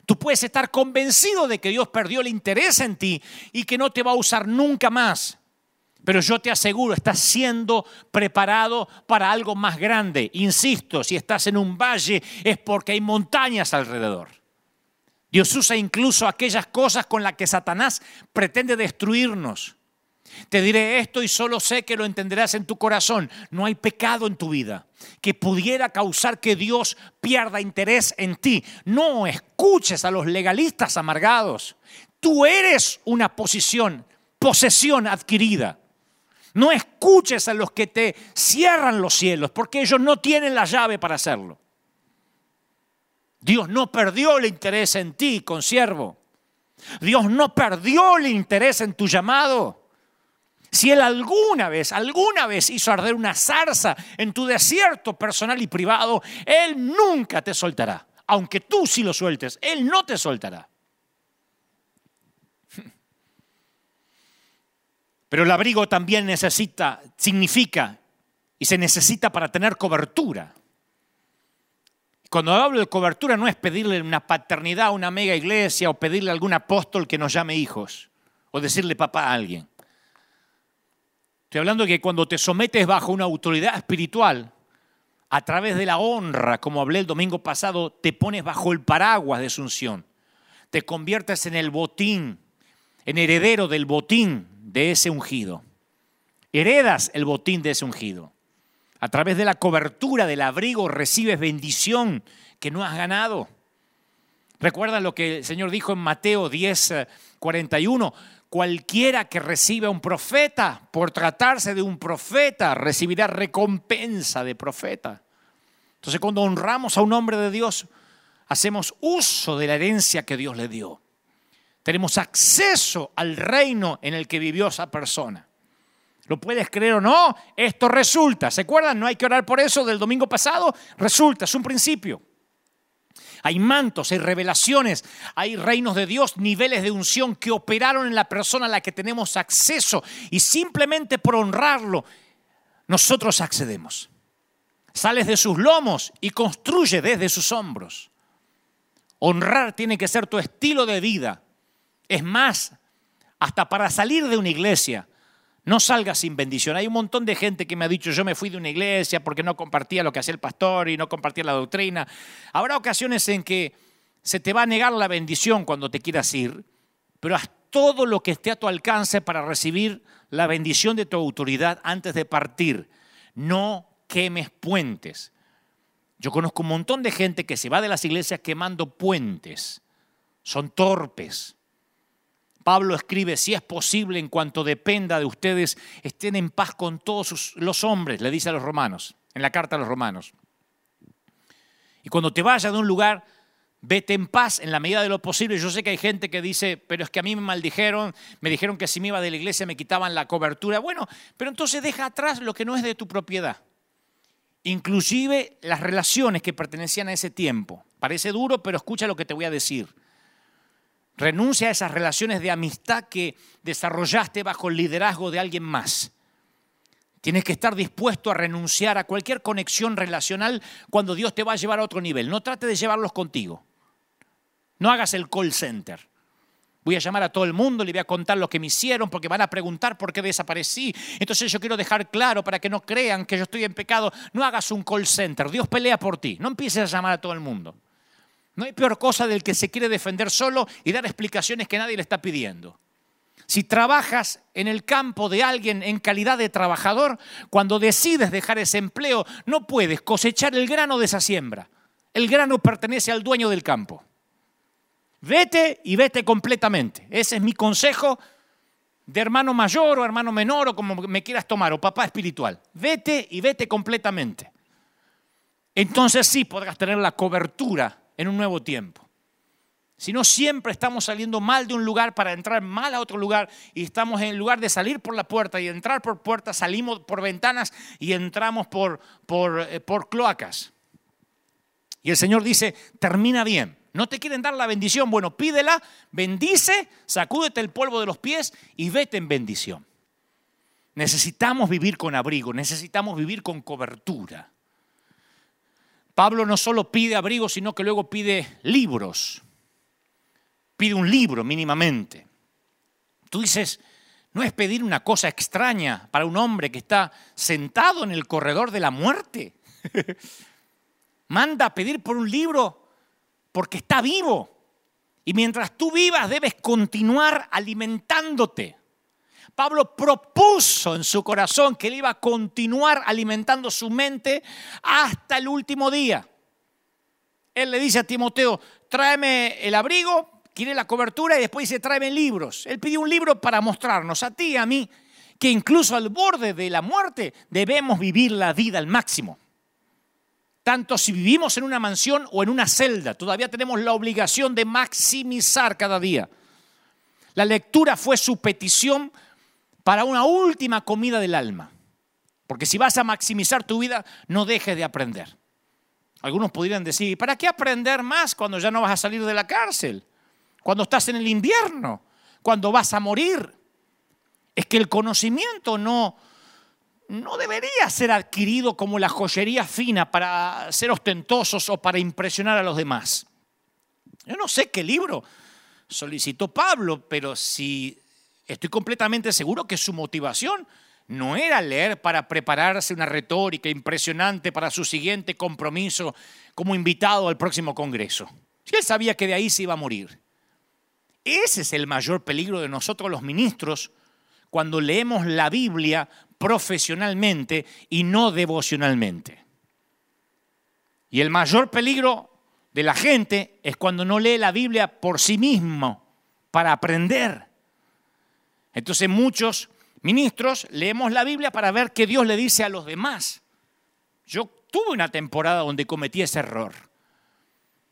Tú puedes estar convencido de que Dios perdió el interés en ti y que no te va a usar nunca más. Pero yo te aseguro, estás siendo preparado para algo más grande. Insisto, si estás en un valle es porque hay montañas alrededor. Dios usa incluso aquellas cosas con las que Satanás pretende destruirnos. Te diré esto y solo sé que lo entenderás en tu corazón. No hay pecado en tu vida que pudiera causar que Dios pierda interés en ti. No escuches a los legalistas amargados. Tú eres una posición, posesión adquirida. No escuches a los que te cierran los cielos, porque ellos no tienen la llave para hacerlo. Dios no perdió el interés en ti, consiervo. Dios no perdió el interés en tu llamado. Si Él alguna vez, alguna vez hizo arder una zarza en tu desierto personal y privado, Él nunca te soltará. Aunque tú sí lo sueltes, Él no te soltará. Pero el abrigo también necesita, significa, y se necesita para tener cobertura. Cuando hablo de cobertura no es pedirle una paternidad a una mega iglesia o pedirle a algún apóstol que nos llame hijos o decirle papá a alguien. Estoy hablando de que cuando te sometes bajo una autoridad espiritual, a través de la honra, como hablé el domingo pasado, te pones bajo el paraguas de Asunción. Te conviertes en el botín, en heredero del botín de ese ungido. Heredas el botín de ese ungido. A través de la cobertura del abrigo recibes bendición que no has ganado. Recuerda lo que el Señor dijo en Mateo 10, 41 cualquiera que reciba un profeta, por tratarse de un profeta, recibirá recompensa de profeta. Entonces cuando honramos a un hombre de Dios, hacemos uso de la herencia que Dios le dio. Tenemos acceso al reino en el que vivió esa persona. ¿Lo puedes creer o no? Esto resulta. ¿Se acuerdan? No hay que orar por eso del domingo pasado. Resulta, es un principio. Hay mantos, hay revelaciones, hay reinos de Dios, niveles de unción que operaron en la persona a la que tenemos acceso y simplemente por honrarlo, nosotros accedemos. Sales de sus lomos y construye desde sus hombros. Honrar tiene que ser tu estilo de vida. Es más, hasta para salir de una iglesia, no salgas sin bendición. Hay un montón de gente que me ha dicho, yo me fui de una iglesia porque no compartía lo que hacía el pastor y no compartía la doctrina. Habrá ocasiones en que se te va a negar la bendición cuando te quieras ir, pero haz todo lo que esté a tu alcance para recibir la bendición de tu autoridad antes de partir. No quemes puentes. Yo conozco un montón de gente que se va de las iglesias quemando puentes. Son torpes. Pablo escribe, si es posible, en cuanto dependa de ustedes, estén en paz con todos los hombres, le dice a los romanos, en la carta a los romanos. Y cuando te vayas de un lugar, vete en paz en la medida de lo posible. Yo sé que hay gente que dice, pero es que a mí me maldijeron, me dijeron que si me iba de la iglesia me quitaban la cobertura. Bueno, pero entonces deja atrás lo que no es de tu propiedad. Inclusive las relaciones que pertenecían a ese tiempo. Parece duro, pero escucha lo que te voy a decir. Renuncia a esas relaciones de amistad que desarrollaste bajo el liderazgo de alguien más. Tienes que estar dispuesto a renunciar a cualquier conexión relacional cuando Dios te va a llevar a otro nivel. No trate de llevarlos contigo. No hagas el call center. Voy a llamar a todo el mundo, le voy a contar lo que me hicieron porque van a preguntar por qué desaparecí. Entonces yo quiero dejar claro para que no crean que yo estoy en pecado. No hagas un call center. Dios pelea por ti. No empieces a llamar a todo el mundo. No hay peor cosa del que se quiere defender solo y dar explicaciones que nadie le está pidiendo. Si trabajas en el campo de alguien en calidad de trabajador, cuando decides dejar ese empleo, no puedes cosechar el grano de esa siembra. El grano pertenece al dueño del campo. Vete y vete completamente. Ese es mi consejo de hermano mayor o hermano menor o como me quieras tomar, o papá espiritual. Vete y vete completamente. Entonces sí podrás tener la cobertura en un nuevo tiempo. Si no, siempre estamos saliendo mal de un lugar para entrar mal a otro lugar y estamos en lugar de salir por la puerta y entrar por puertas, salimos por ventanas y entramos por, por, eh, por cloacas. Y el Señor dice, termina bien. No te quieren dar la bendición, bueno, pídela, bendice, sacúdete el polvo de los pies y vete en bendición. Necesitamos vivir con abrigo, necesitamos vivir con cobertura. Pablo no solo pide abrigo, sino que luego pide libros pide un libro mínimamente. Tú dices, no es pedir una cosa extraña para un hombre que está sentado en el corredor de la muerte. Manda a pedir por un libro porque está vivo. Y mientras tú vivas debes continuar alimentándote. Pablo propuso en su corazón que él iba a continuar alimentando su mente hasta el último día. Él le dice a Timoteo, tráeme el abrigo, quiere la cobertura y después dice, tráeme libros. Él pidió un libro para mostrarnos a ti y a mí que incluso al borde de la muerte debemos vivir la vida al máximo. Tanto si vivimos en una mansión o en una celda, todavía tenemos la obligación de maximizar cada día. La lectura fue su petición para una última comida del alma. Porque si vas a maximizar tu vida, no dejes de aprender. Algunos podrían decir, ¿para qué aprender más cuando ya no vas a salir de la cárcel? cuando estás en el invierno, cuando vas a morir. Es que el conocimiento no, no debería ser adquirido como la joyería fina para ser ostentosos o para impresionar a los demás. Yo no sé qué libro solicitó Pablo, pero si estoy completamente seguro que su motivación no era leer para prepararse una retórica impresionante para su siguiente compromiso como invitado al próximo Congreso. Si él sabía que de ahí se iba a morir. Ese es el mayor peligro de nosotros los ministros cuando leemos la Biblia profesionalmente y no devocionalmente. Y el mayor peligro de la gente es cuando no lee la Biblia por sí mismo, para aprender. Entonces muchos ministros leemos la Biblia para ver qué Dios le dice a los demás. Yo tuve una temporada donde cometí ese error.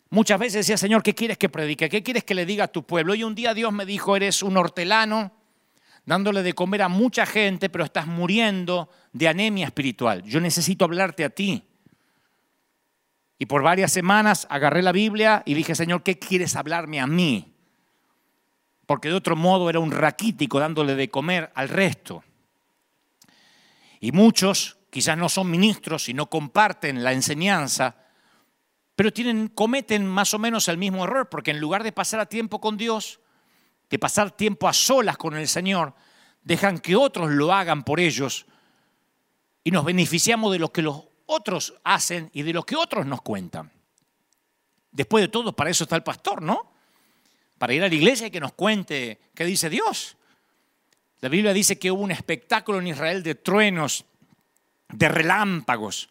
Muchas veces decía, Señor, ¿qué quieres que predique? ¿Qué quieres que le diga a tu pueblo? Y un día Dios me dijo, eres un hortelano, dándole de comer a mucha gente, pero estás muriendo de anemia espiritual. Yo necesito hablarte a ti. Y por varias semanas agarré la Biblia y dije, Señor, ¿qué quieres hablarme a mí? Porque de otro modo era un raquítico dándole de comer al resto. Y muchos quizás no son ministros y no comparten la enseñanza, pero tienen, cometen más o menos el mismo error, porque en lugar de pasar a tiempo con Dios, de pasar tiempo a solas con el Señor, dejan que otros lo hagan por ellos y nos beneficiamos de lo que los otros hacen y de lo que otros nos cuentan. Después de todo, para eso está el pastor, ¿no? Para ir a la iglesia y que nos cuente qué dice Dios. La Biblia dice que hubo un espectáculo en Israel de truenos, de relámpagos,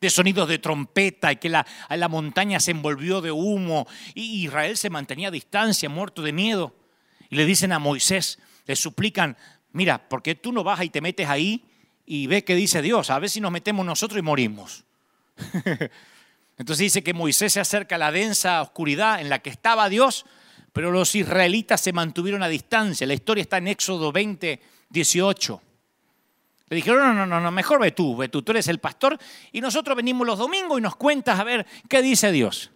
de sonidos de trompeta y que la, la montaña se envolvió de humo y Israel se mantenía a distancia, muerto de miedo. Y le dicen a Moisés, le suplican, mira, ¿por qué tú no vas y te metes ahí y ves qué dice Dios? A ver si nos metemos nosotros y morimos. Entonces dice que Moisés se acerca a la densa oscuridad en la que estaba Dios, pero los israelitas se mantuvieron a distancia. La historia está en Éxodo 20, 18. Le dijeron, no, no, no, mejor ve tú, ve tú, tú eres el pastor y nosotros venimos los domingos y nos cuentas a ver qué dice Dios.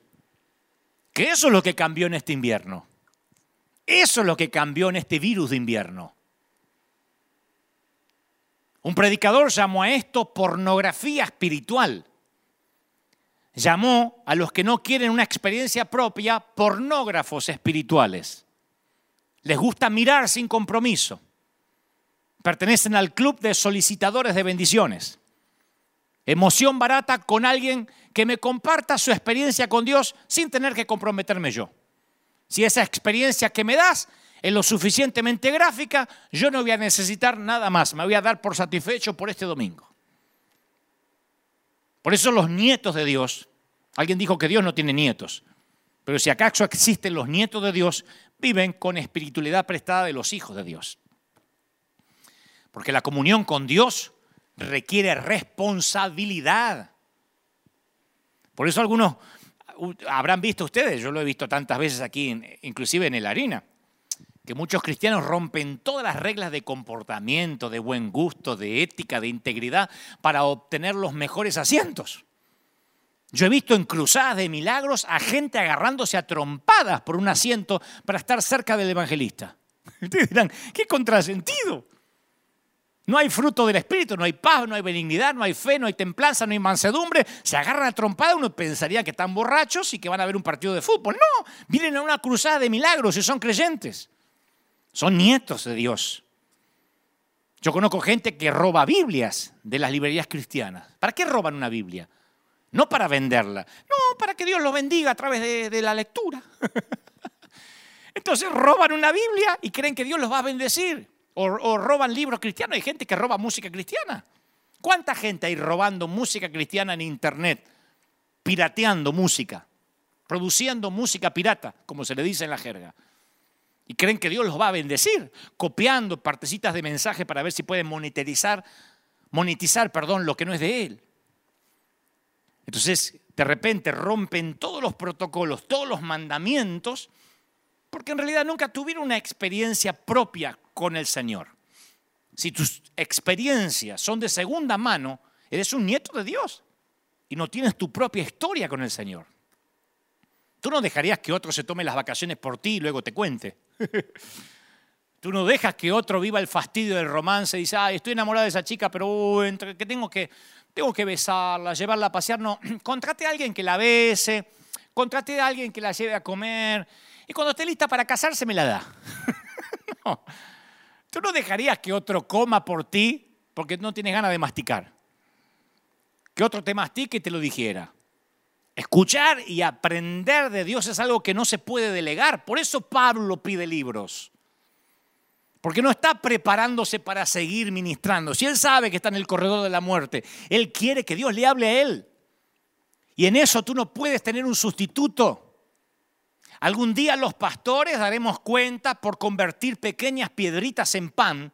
Que eso es lo que cambió en este invierno. Eso es lo que cambió en este virus de invierno. Un predicador llamó a esto pornografía espiritual. Llamó a los que no quieren una experiencia propia pornógrafos espirituales. Les gusta mirar sin compromiso pertenecen al club de solicitadores de bendiciones. Emoción barata con alguien que me comparta su experiencia con Dios sin tener que comprometerme yo. Si esa experiencia que me das es lo suficientemente gráfica, yo no voy a necesitar nada más. Me voy a dar por satisfecho por este domingo. Por eso los nietos de Dios Alguien dijo que Dios no tiene nietos. Pero si acaso existen los nietos de Dios, viven con espiritualidad prestada de los hijos de Dios. Porque la comunión con Dios requiere responsabilidad. Por eso algunos habrán visto ustedes, yo lo he visto tantas veces aquí, inclusive en el harina, que muchos cristianos rompen todas las reglas de comportamiento, de buen gusto, de ética, de integridad, para obtener los mejores asientos. Yo he visto en cruzadas de milagros a gente agarrándose a trompadas por un asiento para estar cerca del evangelista. Ustedes dirán, qué contrasentido. No hay fruto del Espíritu, no hay paz, no hay benignidad, no hay fe, no hay templanza, no hay mansedumbre. Se agarran a trompada, uno pensaría que están borrachos y que van a ver un partido de fútbol. No, vienen a una cruzada de milagros y son creyentes. Son nietos de Dios. Yo conozco gente que roba Biblias de las librerías cristianas. ¿Para qué roban una Biblia? No para venderla, no, para que Dios lo bendiga a través de, la lectura. Entonces roban una Biblia y creen que Dios los va a bendecir. O, roban libros cristianos. Hay gente que roba música cristiana. ¿Cuánta gente hay robando música cristiana en Internet? Pirateando música, produciendo música pirata, como se le dice en la jerga. Y creen que Dios los va a bendecir, copiando partecitas de mensaje para ver si pueden monetizar, monetizar perdón, lo que no es de Él. Entonces, de repente rompen todos los protocolos, todos los mandamientos, porque en realidad nunca tuvieron una experiencia propia con el Señor. Si tus experiencias son de segunda mano, eres un nieto de Dios y no tienes tu propia historia con el Señor. Tú no dejarías que otro se tome las vacaciones por ti y luego te cuente. Tú no dejas que otro viva el fastidio del romance y dice, ay, estoy enamorado de esa chica, pero entre que tengo que tengo que besarla, llevarla a pasear. No, contrate a alguien que la bese, contrate a alguien que la lleve a comer y cuando esté lista para casarse me la da. Tú no dejarías que otro coma por ti porque no tienes ganas de masticar. Que otro te mastique y te lo dijera. Escuchar y aprender de Dios es algo que no se puede delegar. Por eso Pablo pide libros. Porque no está preparándose para seguir ministrando. Si él sabe que está en el corredor de la muerte, él quiere que Dios le hable a él. Y en eso tú no puedes tener un sustituto. Algún día los pastores daremos cuenta por convertir pequeñas piedritas en pan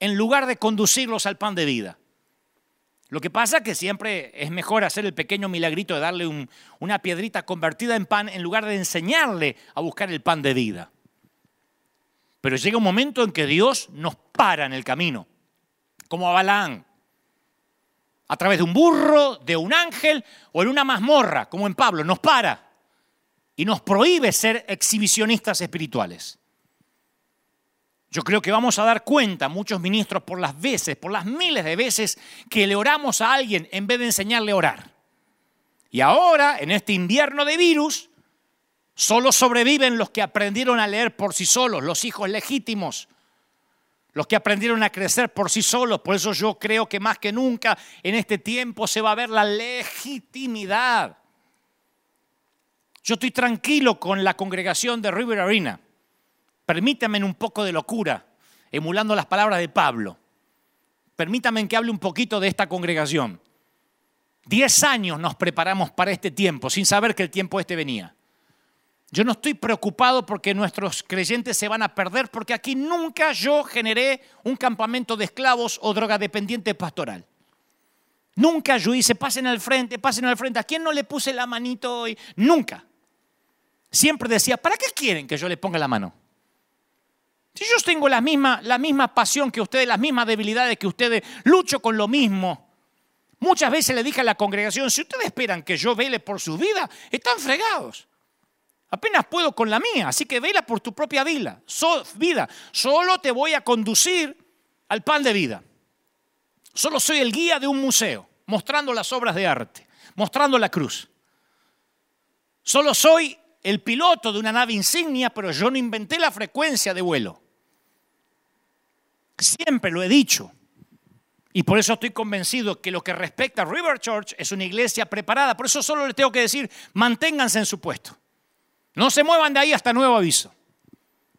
en lugar de conducirlos al pan de vida. Lo que pasa es que siempre es mejor hacer el pequeño milagrito de darle una piedrita convertida en pan en lugar de enseñarle a buscar el pan de vida. Pero llega un momento en que Dios nos para en el camino, como a Balaán, a través de un burro, de un ángel o en una mazmorra, como en Pablo, nos para y nos prohíbe ser exhibicionistas espirituales. Yo creo que vamos a dar cuenta, muchos ministros, por las veces, por las miles de veces que le oramos a alguien en vez de enseñarle a orar. Y ahora, en este invierno de virus, Solo sobreviven los que aprendieron a leer por sí solos, los hijos legítimos, los que aprendieron a crecer por sí solos. Por eso yo creo que más que nunca en este tiempo se va a ver la legitimidad. Yo estoy tranquilo con la congregación de River Arena. Permítanme un poco de locura, emulando las palabras de Pablo. Permítanme que hable un poquito de esta congregación. Diez años nos preparamos para este tiempo sin saber que el tiempo este venía. Yo no estoy preocupado porque nuestros creyentes se van a perder, porque aquí nunca yo generé un campamento de esclavos o drogadependiente pastoral. Nunca yo hice, pasen al frente, pasen al frente. ¿A quién no le puse la manito hoy? Nunca. Siempre decía, ¿para qué quieren que yo le ponga la mano? Si yo tengo la misma, la misma pasión que ustedes, las mismas debilidades que ustedes, lucho con lo mismo. Muchas veces le dije a la congregación, si ustedes esperan que yo vele por su vida, están fregados. Apenas puedo con la mía, así que vela por tu propia vida. vida. Solo te voy a conducir al pan de vida. Solo soy el guía de un museo, mostrando las obras de arte, mostrando la cruz. Solo soy el piloto de una nave insignia, pero yo no inventé la frecuencia de vuelo. Siempre lo he dicho. Y por eso estoy convencido que lo que respecta a River Church es una iglesia preparada. Por eso solo les tengo que decir, manténganse en su puesto. No se muevan de ahí hasta nuevo aviso.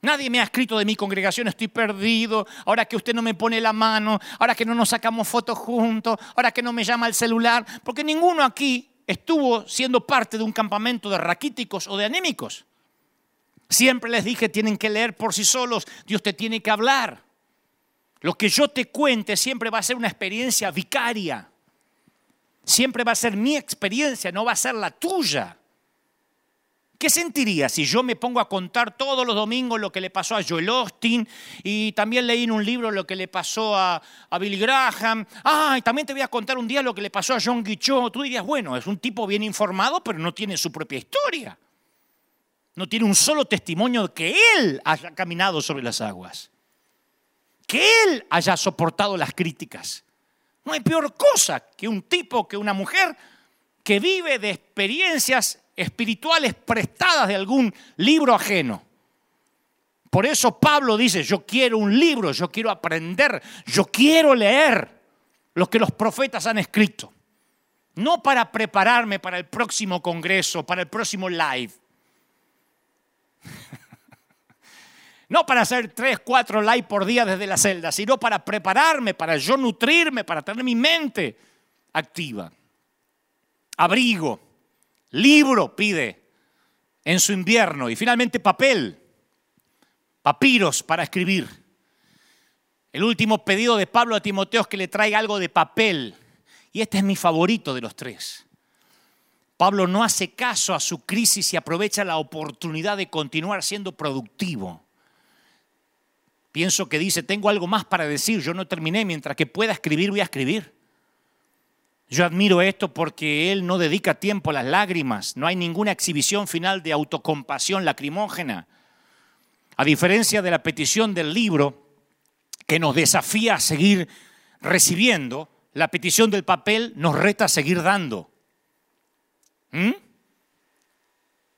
Nadie me ha escrito de mi congregación, estoy perdido, ahora que usted no me pone la mano, ahora que no nos sacamos fotos juntos, ahora que no me llama el celular, porque ninguno aquí estuvo siendo parte de un campamento de raquíticos o de anémicos. Siempre les dije, tienen que leer por sí solos, Dios te tiene que hablar. Lo que yo te cuente siempre va a ser una experiencia vicaria. Siempre va a ser mi experiencia, no va a ser la tuya. ¿Qué sentiría si yo me pongo a contar todos los domingos lo que le pasó a Joel Austin y también leí en un libro lo que le pasó a, Billy Graham? Ah, y también te voy a contar un día lo que le pasó a John Guichot. Tú dirías, bueno, es un tipo bien informado, pero no tiene su propia historia. No tiene un solo testimonio de que él haya caminado sobre las aguas. Que él haya soportado las críticas. No hay peor cosa que un tipo, que una mujer que vive de experiencias espirituales prestadas de algún libro ajeno. Por eso Pablo dice, yo quiero un libro, yo quiero aprender, yo quiero leer lo que los profetas han escrito. No para prepararme para el próximo congreso, para el próximo live. No para hacer tres, cuatro live por día desde la celda, sino para prepararme, para yo nutrirme, para tener mi mente activa. Abrigo libro pide en su invierno y finalmente papel, papiros para escribir. El último pedido de Pablo a Timoteo es que le traiga algo de papel y este es mi favorito de los tres. Pablo no hace caso a su crisis y aprovecha la oportunidad de continuar siendo productivo. Pienso que dice, tengo algo más para decir, yo no terminé, mientras que pueda escribir voy a escribir. Yo admiro esto porque él no dedica tiempo a las lágrimas, no hay ninguna exhibición final de autocompasión lacrimógena. A diferencia de la petición del libro que nos desafía a seguir recibiendo, la petición del papel nos reta a seguir dando. ¿Mm?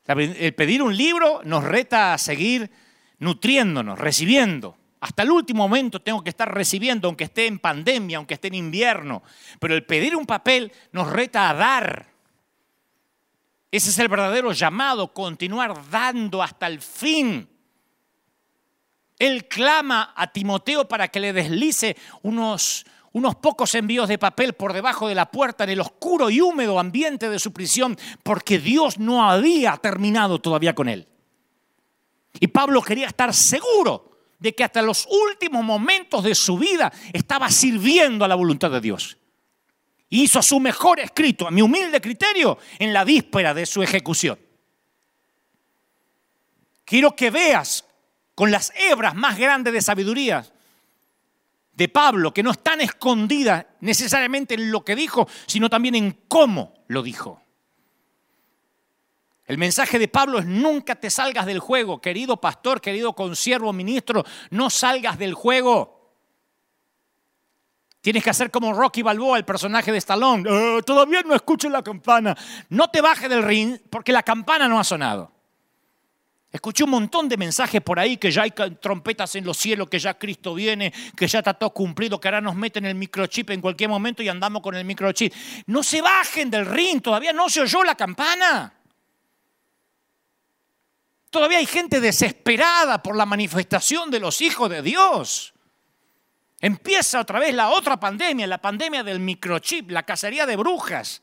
El pedir un libro nos reta a seguir nutriéndonos, recibiendo. Hasta el último momento tengo que estar recibiendo, aunque esté en pandemia, aunque esté en invierno. Pero el pedir un papel nos reta a dar. Ese es el verdadero llamado, continuar dando hasta el fin. Él clama a Timoteo para que le deslice unos, unos pocos envíos de papel por debajo de la puerta en el oscuro y húmedo ambiente de su prisión, porque Dios no había terminado todavía con él. Y Pablo quería estar seguro de que hasta los últimos momentos de su vida estaba sirviendo a la voluntad de Dios. Hizo su mejor escrito, a mi humilde criterio, en la víspera de su ejecución. Quiero que veas con las hebras más grandes de sabiduría de Pablo, que no están escondidas necesariamente en lo que dijo, sino también en cómo lo dijo. El mensaje de Pablo es nunca te salgas del juego, querido pastor, querido consiervo, ministro, no salgas del juego. Tienes que hacer como Rocky Balboa, el personaje de Stallone. Eh, todavía no escucho la campana. No te bajes del ring porque la campana no ha sonado. Escuché un montón de mensajes por ahí que ya hay trompetas en los cielos, que ya Cristo viene, que ya está todo cumplido, que ahora nos meten el microchip en cualquier momento y andamos con el microchip. No se bajen del ring, todavía no se oyó la campana. Todavía hay gente desesperada por la manifestación de los hijos de Dios. Empieza otra vez la otra pandemia, la pandemia del microchip, la cacería de brujas.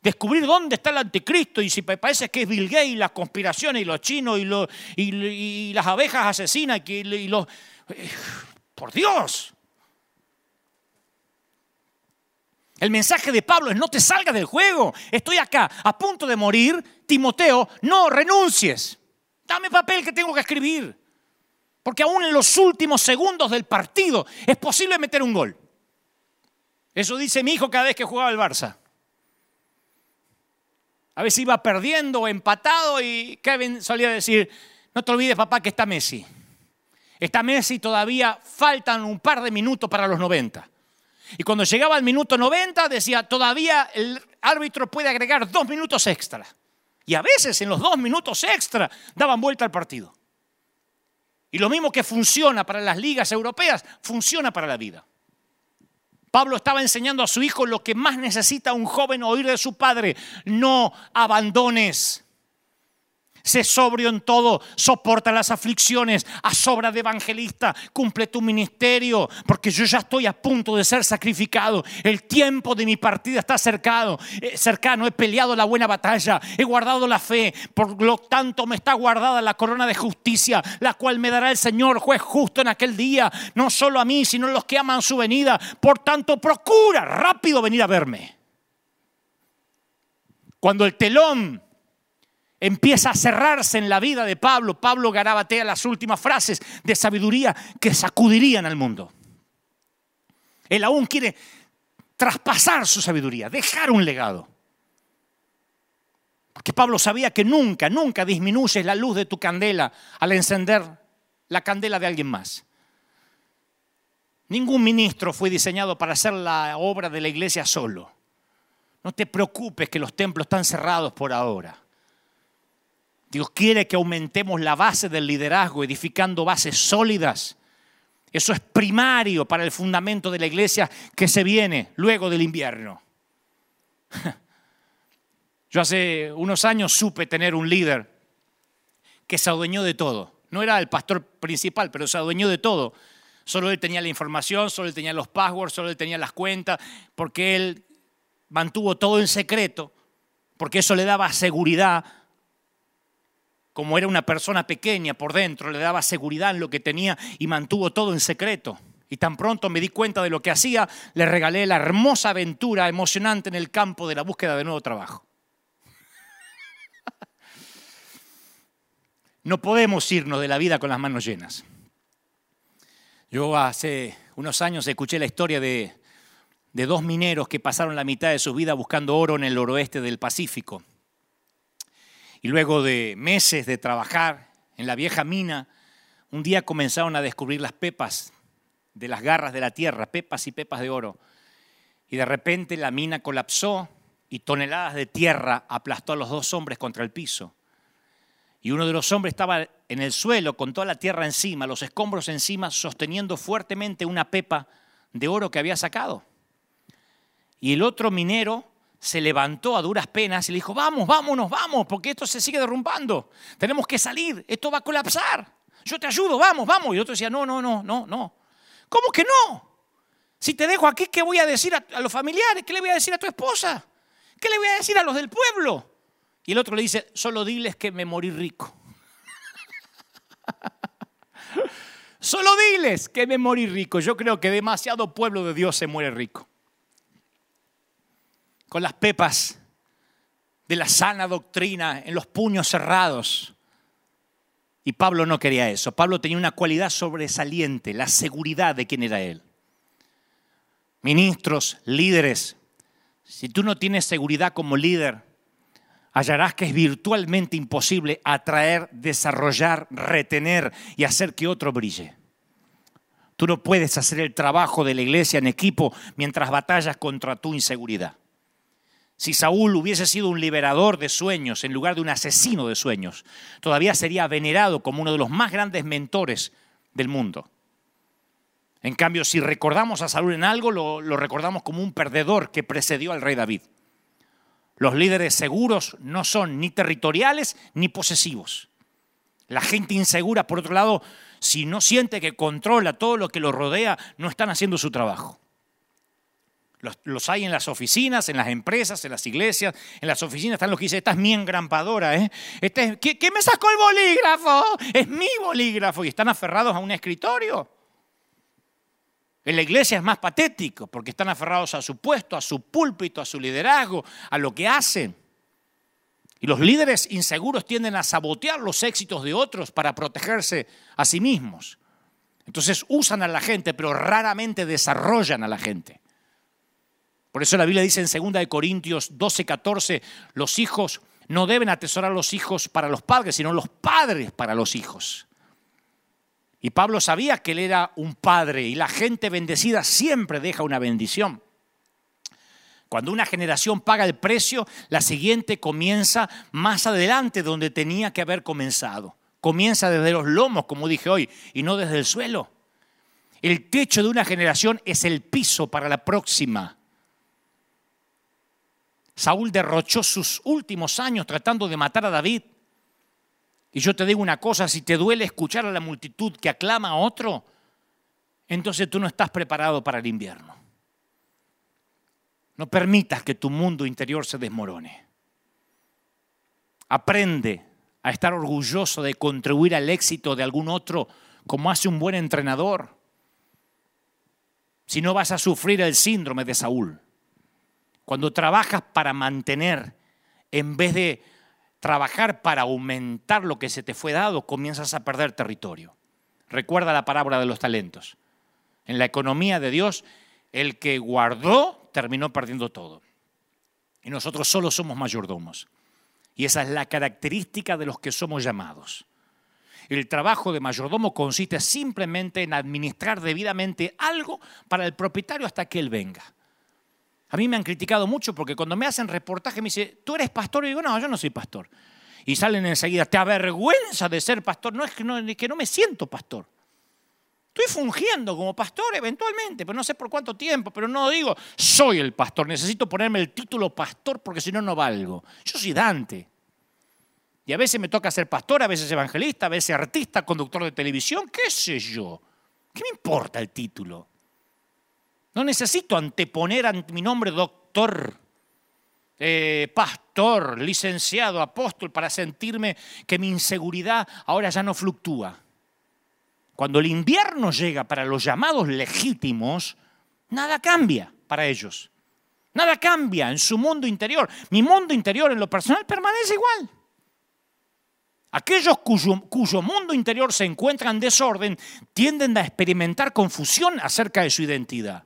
Descubrir dónde está el anticristo y si parece que es Bill Gates, las conspiraciones y los chinos y, las abejas asesinas y, los... Eh, por Dios. El mensaje de Pablo es no te salgas del juego. Estoy acá a punto de morir. Timoteo, no renuncies. Dame papel que tengo que escribir. Porque aún en los últimos segundos del partido es posible meter un gol. Eso dice mi hijo cada vez que jugaba el Barça. A veces iba perdiendo o empatado y Kevin solía decir, no te olvides papá que está Messi. Está Messi todavía faltan un par de minutos para los 90. Y cuando llegaba al minuto 90 decía, todavía el árbitro puede agregar dos minutos extra. Y a veces en los dos minutos extra daban vuelta al partido. Y lo mismo que funciona para las ligas europeas, funciona para la vida. Pablo estaba enseñando a su hijo lo que más necesita un joven oír de su padre. No abandones. Sé sobrio en todo, soporta las aflicciones, a sobra de evangelista, cumple tu ministerio, porque yo ya estoy a punto de ser sacrificado. El tiempo de mi partida está cercano, eh, cercano, he peleado la buena batalla, he guardado la fe, por lo tanto me está guardada la corona de justicia, la cual me dará el Señor, juez justo en aquel día, no solo a mí, sino a los que aman su venida. Por tanto, procura rápido venir a verme. Cuando el telón empieza a cerrarse en la vida de Pablo, Pablo garabatea las últimas frases de sabiduría que sacudirían al mundo. Él aún quiere traspasar su sabiduría, dejar un legado. Porque Pablo sabía que nunca, nunca disminuyes la luz de tu candela al encender la candela de alguien más. Ningún ministro fue diseñado para hacer la obra de la iglesia solo. No te preocupes que los templos están cerrados por ahora. Dios quiere que aumentemos la base del liderazgo, edificando bases sólidas. Eso es primario para el fundamento de la iglesia que se viene luego del invierno. Yo hace unos años supe tener un líder que se adueñó de todo. No era el pastor principal, pero se adueñó de todo. Solo él tenía la información, solo él tenía los passwords, solo él tenía las cuentas, porque él mantuvo todo en secreto, porque eso le daba seguridad como era una persona pequeña por dentro, le daba seguridad en lo que tenía y mantuvo todo en secreto. Y tan pronto me di cuenta de lo que hacía, le regalé la hermosa aventura emocionante en el campo de la búsqueda de nuevo trabajo. No podemos irnos de la vida con las manos llenas. Yo hace unos años escuché la historia de, de dos mineros que pasaron la mitad de su vida buscando oro en el oroeste del Pacífico. Y luego de meses de trabajar en la vieja mina, un día comenzaron a descubrir las pepas de las garras de la tierra, pepas y pepas de oro. Y de repente la mina colapsó y toneladas de tierra aplastó a los dos hombres contra el piso. Y uno de los hombres estaba en el suelo con toda la tierra encima, los escombros encima, sosteniendo fuertemente una pepa de oro que había sacado. Y el otro minero se levantó a duras penas y le dijo, vamos, vámonos, vamos, porque esto se sigue derrumbando. Tenemos que salir, esto va a colapsar. Yo te ayudo, vamos, vamos. Y el otro decía, no, no, no, no, no. ¿Cómo que no? Si te dejo aquí, ¿qué voy a decir a, los familiares? ¿Qué le voy a decir a tu esposa? ¿Qué le voy a decir a los del pueblo? Y el otro le dice, solo diles que me morí rico. solo diles que me morí rico. Yo creo que demasiado pueblo de Dios se muere rico con las pepas de la sana doctrina en los puños cerrados. Y Pablo no quería eso. Pablo tenía una cualidad sobresaliente, la seguridad de quién era él. Ministros, líderes, si tú no tienes seguridad como líder, hallarás que es virtualmente imposible atraer, desarrollar, retener y hacer que otro brille. Tú no puedes hacer el trabajo de la iglesia en equipo mientras batallas contra tu inseguridad. Si Saúl hubiese sido un liberador de sueños en lugar de un asesino de sueños, todavía sería venerado como uno de los más grandes mentores del mundo. En cambio, si recordamos a Saúl en algo, lo, recordamos como un perdedor que precedió al rey David. Los líderes seguros no son ni territoriales ni posesivos. La gente insegura, por otro lado, si no siente que controla todo lo que lo rodea, no están haciendo su trabajo. Los, hay en las oficinas, en las empresas, en las iglesias. En las oficinas están los que dicen, esta es mi engrampadora. ¿eh? Este ¿qué, me sacó el bolígrafo? Es mi bolígrafo. Y están aferrados a un escritorio. En la iglesia es más patético porque están aferrados a su puesto, a su púlpito, a su liderazgo, a lo que hacen. Y los líderes inseguros tienden a sabotear los éxitos de otros para protegerse a sí mismos. Entonces usan a la gente, pero raramente desarrollan a la gente. Por eso la Biblia dice en 2 Corintios 12, 14, los hijos no deben atesorar los hijos para los padres, sino los padres para los hijos. Y Pablo sabía que él era un padre y la gente bendecida siempre deja una bendición. Cuando una generación paga el precio, la siguiente comienza más adelante donde tenía que haber comenzado. Comienza desde los lomos, como dije hoy, y no desde el suelo. El techo de una generación es el piso para la próxima. Saúl derrochó sus últimos años tratando de matar a David. Y yo te digo una cosa, si te duele escuchar a la multitud que aclama a otro, entonces tú no estás preparado para el invierno. No permitas que tu mundo interior se desmorone. Aprende a estar orgulloso de contribuir al éxito de algún otro como hace un buen entrenador. Si no vas a sufrir el síndrome de Saúl. Cuando trabajas para mantener, en vez de trabajar para aumentar lo que se te fue dado, comienzas a perder territorio. Recuerda la parábola de los talentos. En la economía de Dios, el que guardó terminó perdiendo todo. Y nosotros solo somos mayordomos. Y esa es la característica de los que somos llamados. El trabajo de mayordomo consiste simplemente en administrar debidamente algo para el propietario hasta que él venga. A mí me han criticado mucho porque cuando me hacen reportaje me dicen, ¿tú eres pastor? Y digo, no, yo no soy pastor. Y salen enseguida, ¿te avergüenza de ser pastor? No, es que no, es que no me siento pastor. Estoy fungiendo como pastor eventualmente, pero no sé por cuánto tiempo, pero no digo, soy el pastor, necesito ponerme el título pastor porque si no, no valgo. Yo soy Dante. Y a veces me toca ser pastor, a veces evangelista, a veces artista, conductor de televisión, qué sé yo. ¿Qué me importa el título? No necesito anteponer ante mi nombre doctor, eh, pastor, licenciado, apóstol, para sentirme que mi inseguridad ahora ya no fluctúa. Cuando el invierno llega para los llamados legítimos, nada cambia para ellos. Nada cambia en su mundo interior. Mi mundo interior en lo personal permanece igual. Aquellos cuyo, cuyo, mundo interior se encuentra en desorden tienden a experimentar confusión acerca de su identidad.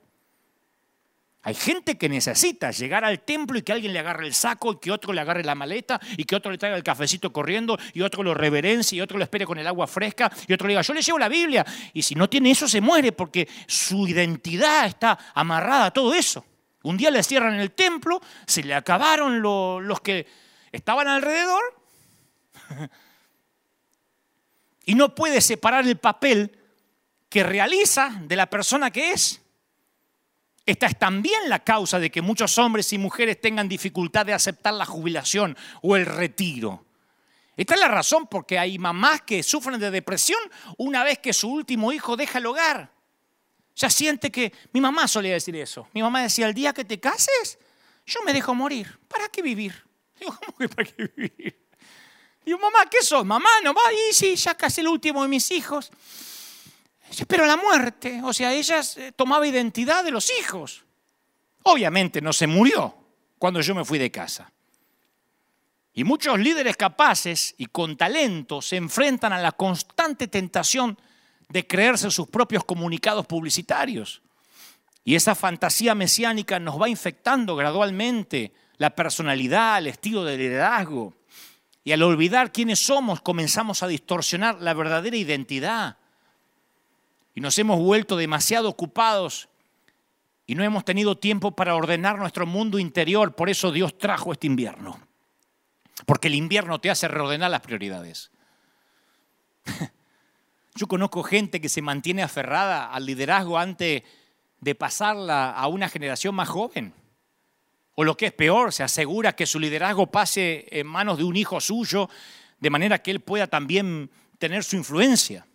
Hay gente que necesita llegar al templo y que alguien le agarre el saco, y que otro le agarre la maleta, y que otro le traiga el cafecito corriendo, y otro lo reverencie, y otro lo espere con el agua fresca, y otro le diga, yo le llevo la Biblia. Y si no tiene eso, se muere porque su identidad está amarrada a todo eso. Un día le cierran el templo, se le acabaron los que estaban alrededor, y no puede separar el papel que realiza de la persona que es. Esta es también la causa de que muchos hombres y mujeres tengan dificultad de aceptar la jubilación o el retiro. Esta es la razón por qué hay mamás que sufren de depresión una vez que su último hijo deja el hogar. Ya siente que mi mamá solía decir eso. Mi mamá decía, el día que te cases, yo me dejo morir. ¿Para qué vivir? Digo, ¿cómo que para qué vivir? Digo, mamá, ¿qué sos? Mamá, no va. Y sí, ya casé el último de mis hijos. Pero la muerte, o sea, ella eh, tomaba identidad de los hijos. Obviamente no se murió cuando yo me fui de casa. Y muchos líderes capaces y con talento se enfrentan a la constante tentación de creerse sus propios comunicados publicitarios. Y esa fantasía mesiánica nos va infectando gradualmente la personalidad, el estilo de liderazgo. Y al olvidar quiénes somos, comenzamos a distorsionar la verdadera identidad y nos hemos vuelto demasiado ocupados y no hemos tenido tiempo para ordenar nuestro mundo interior. Por eso Dios trajo este invierno. Porque el invierno te hace reordenar las prioridades. Yo conozco gente que se mantiene aferrada al liderazgo antes de pasarla a una generación más joven. O lo que es peor, se asegura que su liderazgo pase en manos de un hijo suyo, de manera que él pueda también tener su influencia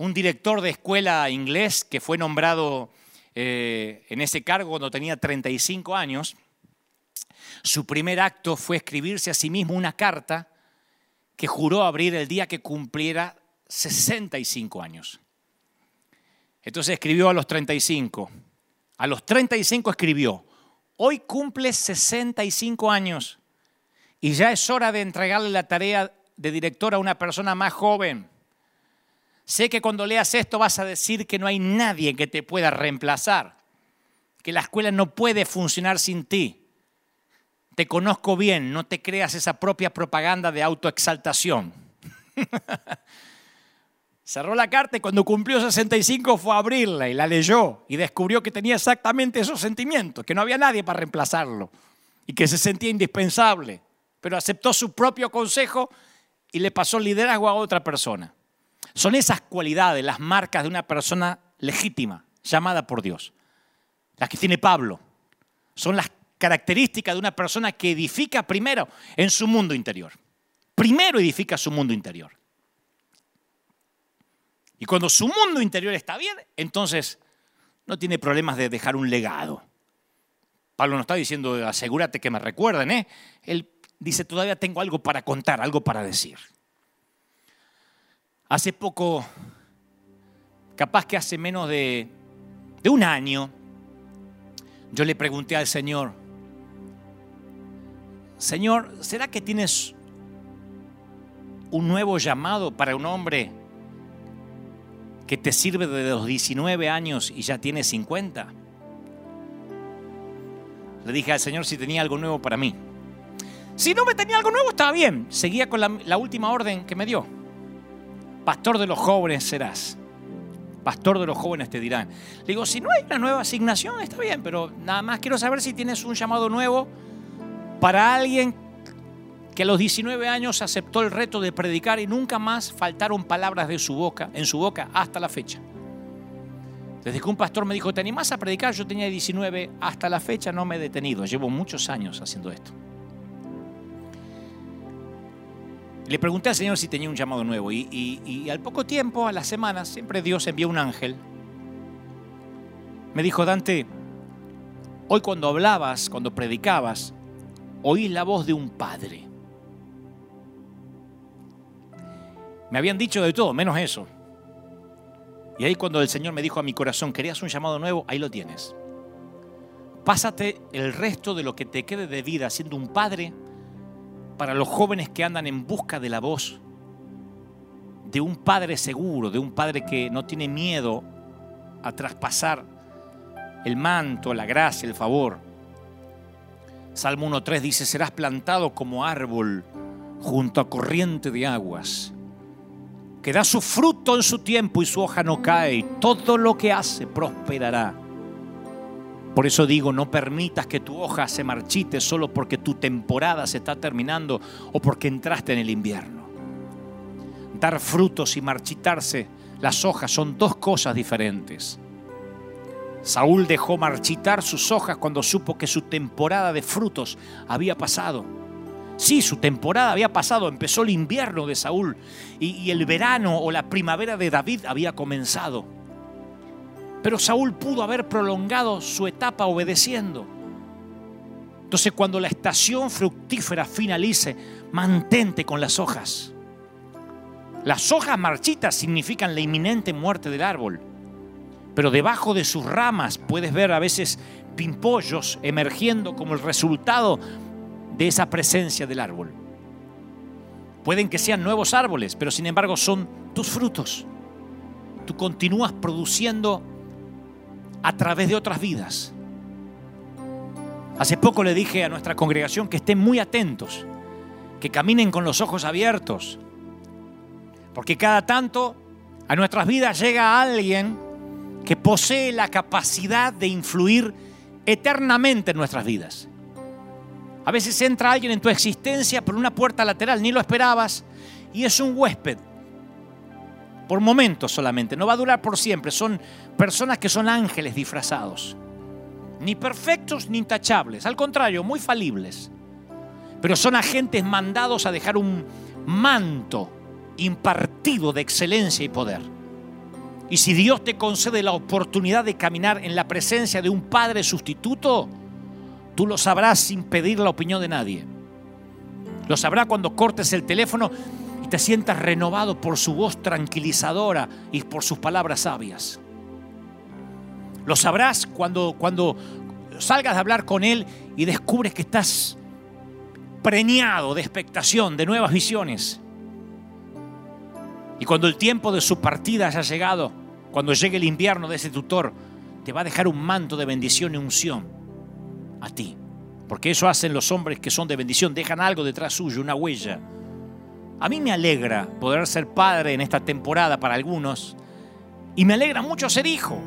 un director de escuela inglés que fue nombrado eh, en ese cargo cuando tenía 35 años, su primer acto fue escribirse a sí mismo una carta que juró abrir el día que cumpliera 65 años. Entonces escribió a los 35. A los 35 escribió, hoy cumple 65 años y ya es hora de entregarle la tarea de director a una persona más joven. Sé que cuando leas esto vas a decir que no hay nadie que te pueda reemplazar, que la escuela no puede funcionar sin ti. Te conozco bien, no te creas esa propia propaganda de autoexaltación. Cerró la carta y cuando cumplió 65 fue a abrirla y la leyó y descubrió que tenía exactamente esos sentimientos, que no había nadie para reemplazarlo y que se sentía indispensable, pero aceptó su propio consejo y le pasó liderazgo a otra persona. Son esas cualidades, las marcas de una persona legítima, llamada por Dios. Las que tiene Pablo. Son las características de una persona que edifica primero en su mundo interior. primero edifica su mundo interior. Y cuando su mundo interior está bien, entonces no tiene problemas de dejar un legado. Pablo no está diciendo, asegúrate que me recuerden, ¿eh? Él dice, todavía tengo algo para contar, algo para decir. Hace poco, capaz que hace menos de, de un año, yo le pregunté al Señor, Señor, ¿será que tienes un nuevo llamado para un hombre que te sirve desde los 19 años y ya tiene 50? Le dije al Señor si tenía algo nuevo para mí. Si no me tenía algo nuevo, estaba bien. Seguía con la, última orden que me dio. Pastor de los jóvenes serás. Pastor de los jóvenes te dirán. Le digo, si no hay una nueva asignación, está bien, pero nada más quiero saber si tienes un llamado nuevo para alguien que a los 19 años aceptó el reto de predicar y nunca más faltaron palabras de su boca, en su boca hasta la fecha. Desde que un pastor me dijo, ¿te animás a predicar? Yo tenía 19, hasta la fecha no me he detenido, llevo muchos años haciendo esto. Le pregunté al Señor si tenía un llamado nuevo y, al poco tiempo, a las semanas, siempre Dios envió un ángel. Me dijo, Dante, hoy cuando hablabas, cuando predicabas, oí la voz de un padre. Me habían dicho de todo, menos eso. Y ahí cuando el Señor me dijo a mi corazón, querías un llamado nuevo, ahí lo tienes. Pásate el resto de lo que te quede de vida siendo un padre para los jóvenes que andan en busca de la voz de un padre seguro, de un padre que no tiene miedo a traspasar el manto, la gracia, el favor. Salmo 1.3 dice, serás plantado como árbol junto a corriente de aguas que da su fruto en su tiempo y su hoja no cae, y todo lo que hace prosperará. Por eso digo, no permitas que tu hoja se marchite solo porque tu temporada se está terminando o porque entraste en el invierno. Dar frutos y marchitarse las hojas son dos cosas diferentes. Saúl dejó marchitar sus hojas cuando supo que su temporada de frutos había pasado. Sí, su temporada había pasado, empezó el invierno de Saúl y, el verano o la primavera de David había comenzado. Pero Saúl pudo haber prolongado su etapa obedeciendo. Entonces cuando la estación fructífera finalice, mantente con las hojas. Las hojas marchitas significan la inminente muerte del árbol. Pero debajo de sus ramas puedes ver a veces pimpollos emergiendo como el resultado de esa presencia del árbol. Pueden que sean nuevos árboles, pero sin embargo son tus frutos. Tú continúas produciendo a través de otras vidas. Hace poco le dije a nuestra congregación que estén muy atentos, que caminen con los ojos abiertos, porque cada tanto a nuestras vidas llega alguien que posee la capacidad de influir eternamente en nuestras vidas. A veces entra alguien en tu existencia por una puerta lateral, ni lo esperabas, y es un huésped. Por momentos solamente, no va a durar por siempre. Son personas que son ángeles disfrazados. Ni perfectos ni intachables, al contrario, muy falibles. Pero son agentes mandados a dejar un manto impartido de excelencia y poder. Y si Dios te concede la oportunidad de caminar en la presencia de un Padre sustituto, Tú lo sabrás sin pedir la opinión de nadie. Lo sabrás cuando cortes el teléfono y te sientas renovado por su voz tranquilizadora y por sus palabras sabias. Lo sabrás cuando, cuando salgas de hablar con Él y descubres que estás preñado de expectación, de nuevas visiones. Y cuando el tiempo de su partida haya llegado, cuando llegue el invierno de ese tutor, te va a dejar un manto de bendición y unción a ti. Porque eso hacen los hombres que son de bendición, dejan algo detrás suyo, una huella. A mí me alegra poder ser padre en esta temporada para algunos y me alegra mucho ser hijo.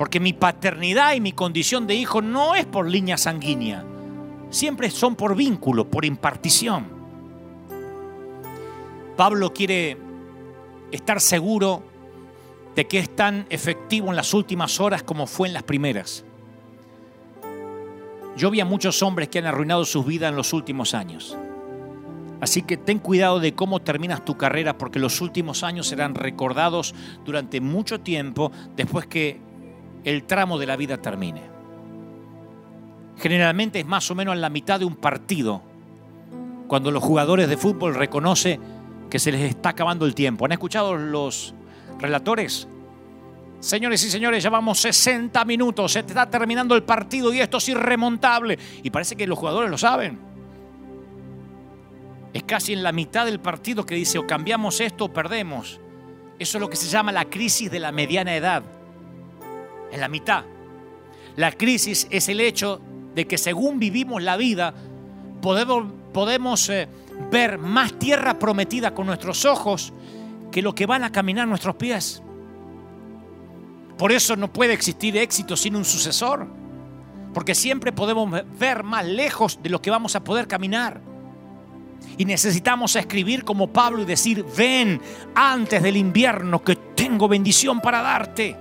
Porque mi paternidad y mi condición de hijo no es por línea sanguínea, siempre son por vínculo, por impartición. Pablo quiere estar seguro de que es tan efectivo en las últimas horas como fue en las primeras. Yo vi a muchos hombres que han arruinado sus vidas en los últimos años. Así que ten cuidado de cómo terminas tu carrera porque los últimos años serán recordados durante mucho tiempo después que el tramo de la vida termine. Generalmente es más o menos en la mitad de un partido cuando los jugadores de fútbol reconocen que se les está acabando el tiempo. ¿Han escuchado los relatores? Señores y señores, llevamos 60 minutos, se está terminando el partido y esto es irremontable. Y parece que los jugadores lo saben. Es casi en la mitad del partido que dice o cambiamos esto o perdemos. Eso es lo que se llama la crisis de la mediana edad. En la mitad. La crisis es el hecho de que según vivimos la vida, podemos, eh, ver más tierra prometida con nuestros ojos que lo que van a caminar nuestros pies. Por eso no puede existir éxito sin un sucesor, porque siempre podemos ver más lejos de lo que vamos a poder caminar. Y necesitamos escribir como Pablo y decir, ven antes del invierno que tengo bendición para darte,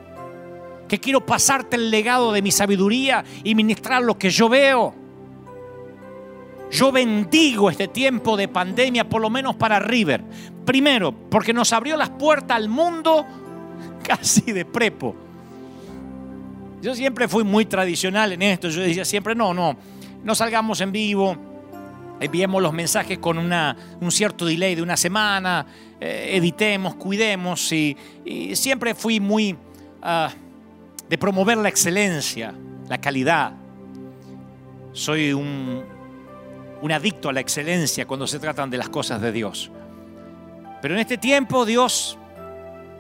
que quiero pasarte el legado de mi sabiduría y ministrar lo que yo veo. Yo bendigo este tiempo de pandemia, por lo menos para River. Primero, porque nos abrió las puertas al mundo casi de prepo. Yo siempre fui muy tradicional en esto. Yo decía siempre, no, no, no salgamos en vivo, enviemos los mensajes con una, un cierto delay de una semana, eh, editemos, cuidemos. Y, siempre fui muy ah, de promover la excelencia, la calidad. Soy un, adicto a la excelencia cuando se tratan de las cosas de Dios. Pero en este tiempo Dios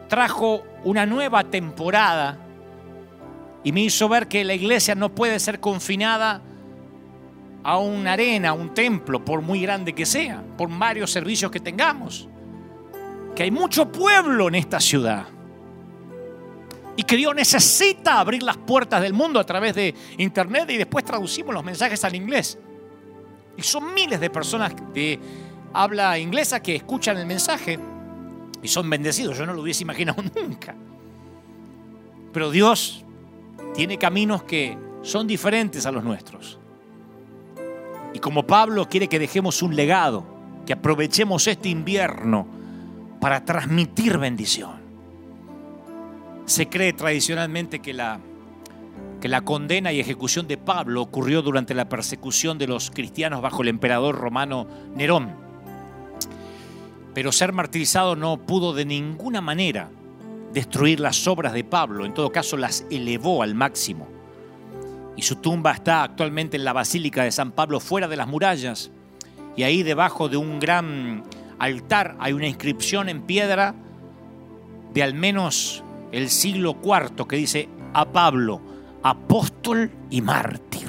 trajo una nueva temporada y me hizo ver que la iglesia no puede ser confinada a una arena, a un templo, por muy grande que sea, por varios servicios que tengamos. Que hay mucho pueblo en esta ciudad. Y que Dios necesita abrir las puertas del mundo a través de internet y después traducimos los mensajes al inglés. Y son miles de personas de habla inglesa que escuchan el mensaje y son bendecidos. Yo no lo hubiese imaginado nunca. Pero Dios tiene caminos que son diferentes a los nuestros. Y como Pablo quiere que dejemos un legado, que aprovechemos este invierno para transmitir bendición. Se cree tradicionalmente que la, que la condena y ejecución de Pablo ocurrió durante la persecución de los cristianos bajo el emperador romano Nerón. Pero ser martirizado no pudo de ninguna manera destruir las obras de Pablo, en todo caso las elevó al máximo. Y su tumba está actualmente en la Basílica de San Pablo, fuera de las murallas. Y ahí debajo de un gran altar hay una inscripción en piedra de al menos el siglo IV que dice a Pablo, apóstol y mártir.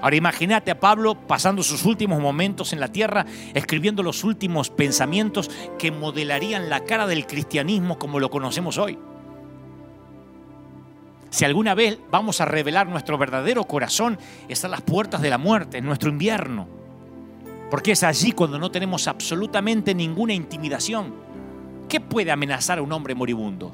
Ahora imagínate a Pablo pasando sus últimos momentos en la tierra, escribiendo los últimos pensamientos que modelarían la cara del cristianismo como lo conocemos hoy. Si alguna vez vamos a revelar nuestro verdadero corazón, están las puertas de la muerte, en nuestro invierno. Porque es allí cuando no tenemos absolutamente ninguna intimidación. ¿Qué puede amenazar a un hombre moribundo?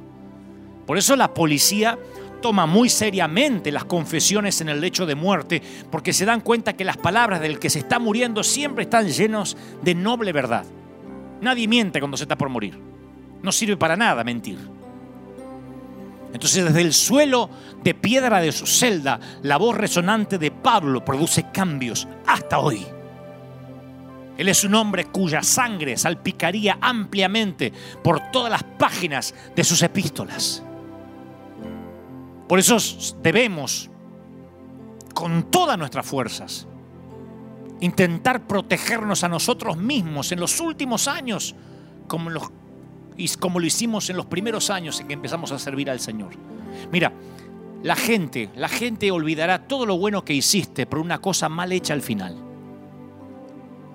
Por eso la policía toma muy seriamente las confesiones en el lecho de muerte, porque se dan cuenta que las palabras del que se está muriendo siempre están llenos de noble verdad. Nadie miente cuando se está por morir. No sirve para nada mentir. Entonces desde el suelo de piedra de su celda, la voz resonante de Pablo produce cambios hasta hoy. Él es un hombre cuya sangre salpicaría ampliamente por todas las páginas de sus epístolas. Por eso debemos, con todas nuestras fuerzas, intentar protegernos a nosotros mismos en los últimos años, como, como lo hicimos en los primeros años en que empezamos a servir al Señor. Mira, la gente, la gente olvidará todo lo bueno que hiciste por una cosa mal hecha al final.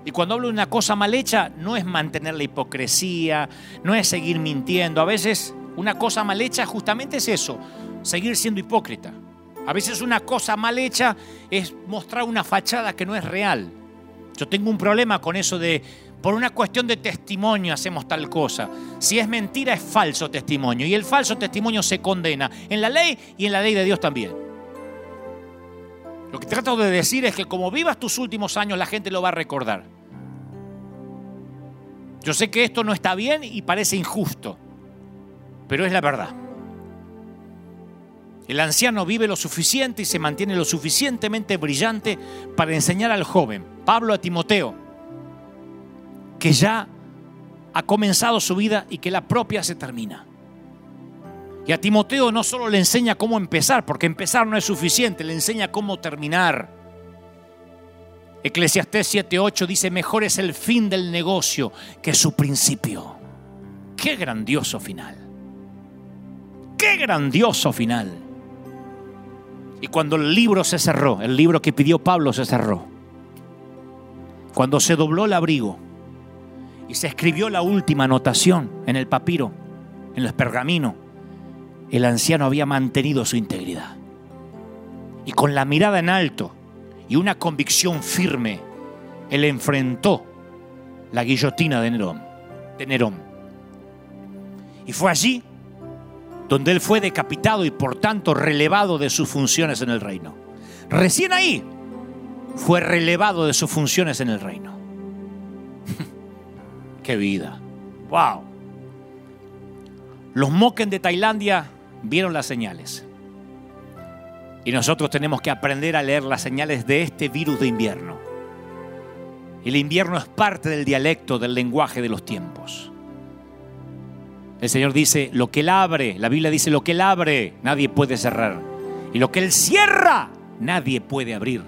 Y cuando hablo de una cosa mal hecha, no es mantener la hipocresía, no es seguir mintiendo. A veces una cosa mal hecha justamente es eso, seguir siendo hipócrita. A veces una cosa mal hecha es mostrar una fachada que no es real. Yo tengo un problema con eso de, por una cuestión de testimonio hacemos tal cosa. Si es mentira es falso testimonio y el falso testimonio se condena en la ley y en la ley de Dios también. Lo que trato de decir es que como vivas tus últimos años la gente lo va a recordar. Yo sé que esto no está bien y parece injusto, pero es la verdad. El anciano vive lo suficiente y se mantiene lo suficientemente brillante para enseñar al joven, Pablo a Timoteo, que ya ha comenzado su vida y que la propia se termina. Y a Timoteo no solo le enseña cómo empezar, porque empezar no es suficiente, le enseña cómo terminar. Eclesiastés 7:8 dice, mejor es el fin del negocio que su principio. Qué grandioso final. Qué grandioso final. Y cuando el libro se cerró, el libro que pidió Pablo se cerró, cuando se dobló el abrigo y se escribió la última anotación en el papiro, en los pergaminos, el anciano había mantenido su integridad. Y con la mirada en alto y una convicción firme, él enfrentó la guillotina de Nerón. Y fue allí donde él fue decapitado y por tanto relevado de sus funciones en el reino. Recién ahí fue relevado de sus funciones en el reino. ¡Qué vida! ¡Wow! Los Moken de Tailandia vieron las señales. Y nosotros tenemos que aprender a leer las señales de este virus de invierno. El invierno es parte del dialecto, del lenguaje de los tiempos. El Señor dice, lo que Él abre, la Biblia dice, lo que Él abre, nadie puede cerrar. Y lo que Él cierra, nadie puede abrir.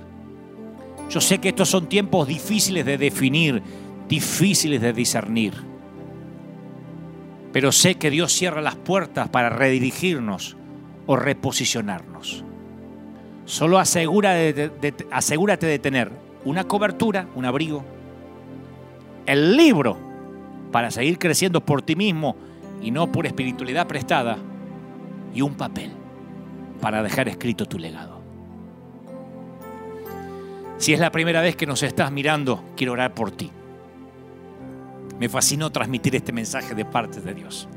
Yo sé que estos son tiempos difíciles de definir, difíciles de discernir. Pero sé que Dios cierra las puertas para redirigirnos o reposicionarnos. Solo asegúrate de, tener una cobertura, un abrigo, el libro para seguir creciendo por ti mismo y no por espiritualidad prestada, y un papel para dejar escrito tu legado. Si es la primera vez que nos estás mirando, quiero orar por ti. Me fascinó transmitir este mensaje de parte de Dios.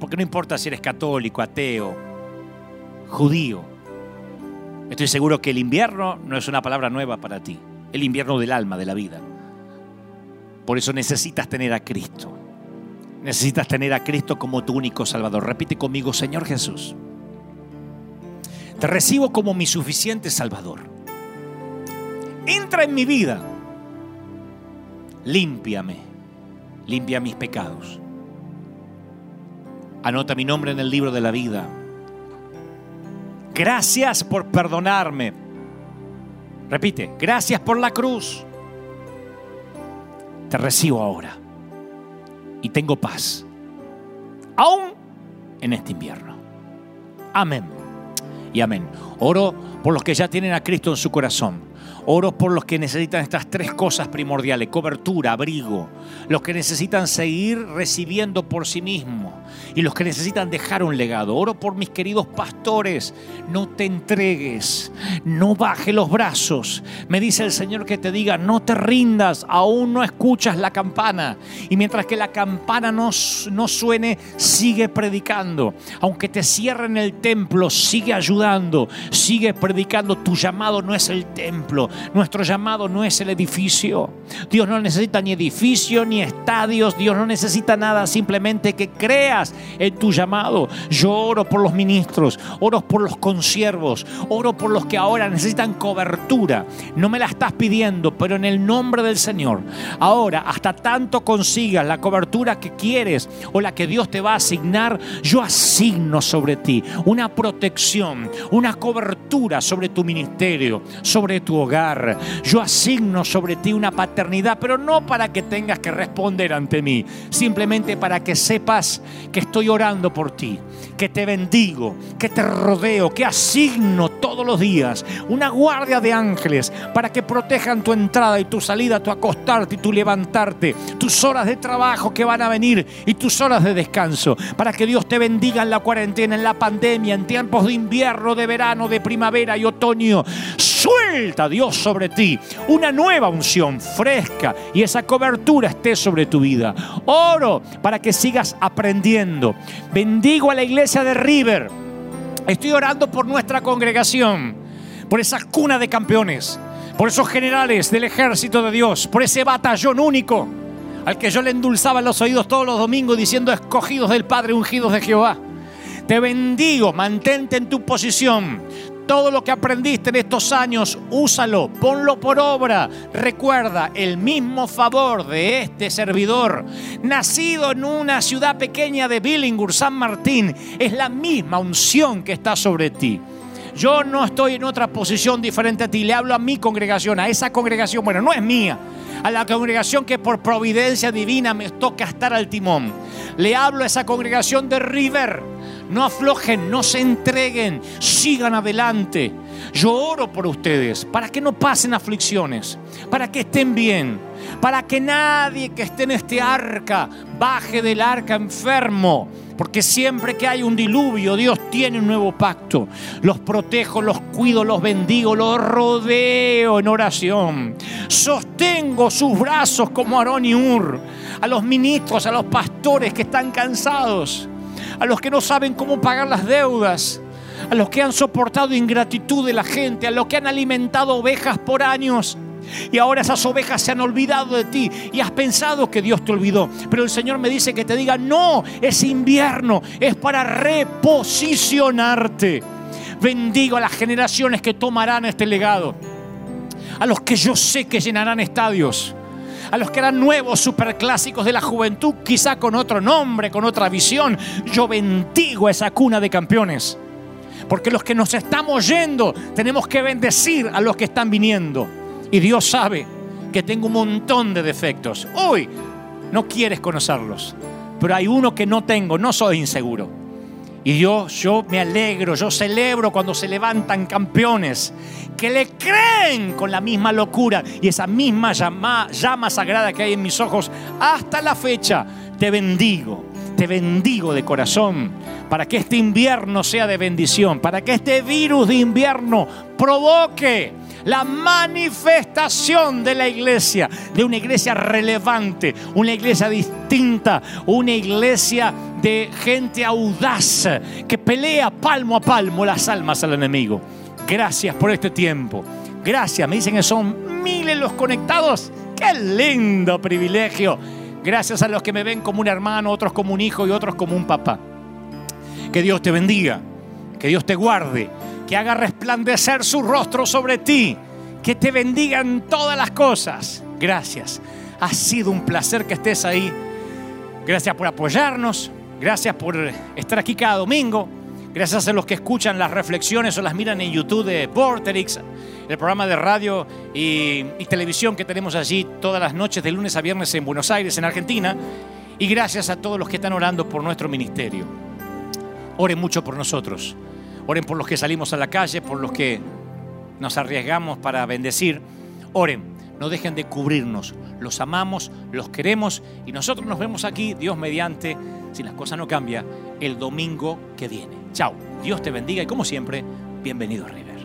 Porque no importa si eres católico, ateo, judío, estoy seguro que el invierno no es una palabra nueva para ti, el invierno del alma, de la vida. Por eso necesitas tener a Cristo. Necesitas tener a Cristo como tu único Salvador. Repite conmigo, Señor Jesús. Te recibo como mi suficiente Salvador. Entra en mi vida. Límpiame. Limpia mis pecados. Anota mi nombre en el libro de la vida. Gracias por perdonarme. Repite, gracias por la cruz. Te recibo ahora y tengo paz, aún en este invierno. Amén y amén. Oro por los que ya tienen a Cristo en su corazón Oro por los que necesitan estas tres cosas primordiales, cobertura, abrigo, los que necesitan seguir recibiendo por sí mismos y los que necesitan dejar un legado. Oro por mis queridos pastores, no te entregues, no baje los brazos. Me dice el Señor que te diga, no te rindas, aún no escuchas la campana. Y mientras que la campana no, no suene, sigue predicando. Aunque te cierren el templo, sigue ayudando, sigue predicando. Tu llamado no es el templo, nuestro llamado no es el edificio. Dios no necesita ni edificio ni estadios. Dios no necesita nada. Simplemente que creas en tu llamado. Yo oro por los ministros, oro por los consiervos, oro por los que ahora necesitan cobertura. No me la estás pidiendo, pero en el nombre del Señor. Ahora, hasta tanto consigas la cobertura que quieres o la que Dios te va a asignar, yo asigno sobre ti una protección, una cobertura sobre tu ministerio, sobre tu hogar yo asigno sobre ti una paternidad, pero no para que tengas que responder ante mí, simplemente para que sepas que estoy orando por ti, que te bendigo, que te rodeo, que asigno todos los días una guardia de ángeles para que protejan tu entrada y tu salida, tu acostarte y tu levantarte, tus horas de trabajo que van a venir y tus horas de descanso, para que Dios te bendiga en la cuarentena, en la pandemia, en tiempos de invierno, de verano, de primavera y otoño. Suelta Dios sobre ti una nueva unción fresca y esa cobertura esté sobre tu vida. Oro para que sigas aprendiendo. Bendigo a la iglesia de River. Estoy orando por nuestra congregación, por esa cuna de campeones, por esos generales del ejército de Dios, por ese batallón único al que yo le endulzaba los oídos todos los domingos diciendo escogidos del Padre, ungidos de Jehová. Te bendigo, mantente en tu posición. Todo lo que aprendiste en estos años, úsalo, ponlo por obra. Recuerda el mismo favor de este servidor, nacido en una ciudad pequeña de Billingur, San Martín, es la misma unción que está sobre ti. Yo no estoy en otra posición diferente a ti, le hablo a mi congregación, a esa congregación, bueno, no es mía, a la congregación que por providencia divina me toca estar al timón. Le hablo a esa congregación de River no aflojen, no se entreguen, sigan adelante. Yo oro por ustedes para que no pasen aflicciones, para que estén bien, para que nadie que esté en este arca baje del arca enfermo. Porque siempre que hay un diluvio, Dios tiene un nuevo pacto. Los protejo, los cuido, los bendigo, los rodeo en oración. Sostengo sus brazos como Aarón y Ur. A los ministros, a los pastores que están cansados a los que no saben cómo pagar las deudas, a los que han soportado ingratitud de la gente, a los que han alimentado ovejas por años. Y ahora esas ovejas se han olvidado de ti y has pensado que Dios te olvidó. Pero el Señor me dice que te diga, no, es invierno, es para reposicionarte. Bendigo a las generaciones que tomarán este legado, a los que yo sé que llenarán estadios a los que eran nuevos superclásicos de la juventud, quizá con otro nombre, con otra visión. Yo bendigo esa cuna de campeones. Porque los que nos estamos yendo tenemos que bendecir a los que están viniendo. Y Dios sabe que tengo un montón de defectos. Hoy no quieres conocerlos, pero hay uno que no tengo, no soy inseguro. Y yo, yo me alegro, yo celebro cuando se levantan campeones que le creen con la misma locura y esa misma llama, llama sagrada que hay en mis ojos hasta la fecha. Te bendigo, te bendigo de corazón para que este invierno sea de bendición, para que este virus de invierno provoque la manifestación de la iglesia, de una iglesia relevante, una iglesia distinta, una iglesia de gente audaz que pelea palmo a palmo las almas al enemigo. Gracias por este tiempo. Gracias, me dicen que son miles los conectados. ¡Qué lindo privilegio! Gracias a los que me ven como un hermano, otros como un hijo y otros como un papá. Que Dios te bendiga, que Dios te guarde, que haga resplandecer su rostro sobre ti, que te bendiga en todas las cosas. Gracias. Ha sido un placer que estés ahí. Gracias por apoyarnos. Gracias por estar aquí cada domingo. Gracias a los que escuchan las reflexiones o las miran en YouTube de Vorterix, el programa de radio y, televisión que tenemos allí todas las noches de lunes a viernes en Buenos Aires, en Argentina. Y gracias a todos los que están orando por nuestro ministerio. Oren mucho por nosotros. Oren por los que salimos a la calle, por los que nos arriesgamos para bendecir. Oren, no dejen de cubrirnos. Los amamos, los queremos y nosotros nos vemos aquí, Dios mediante, si las cosas no cambian, el domingo que viene. Chao, Dios te bendiga y como siempre, bienvenido River.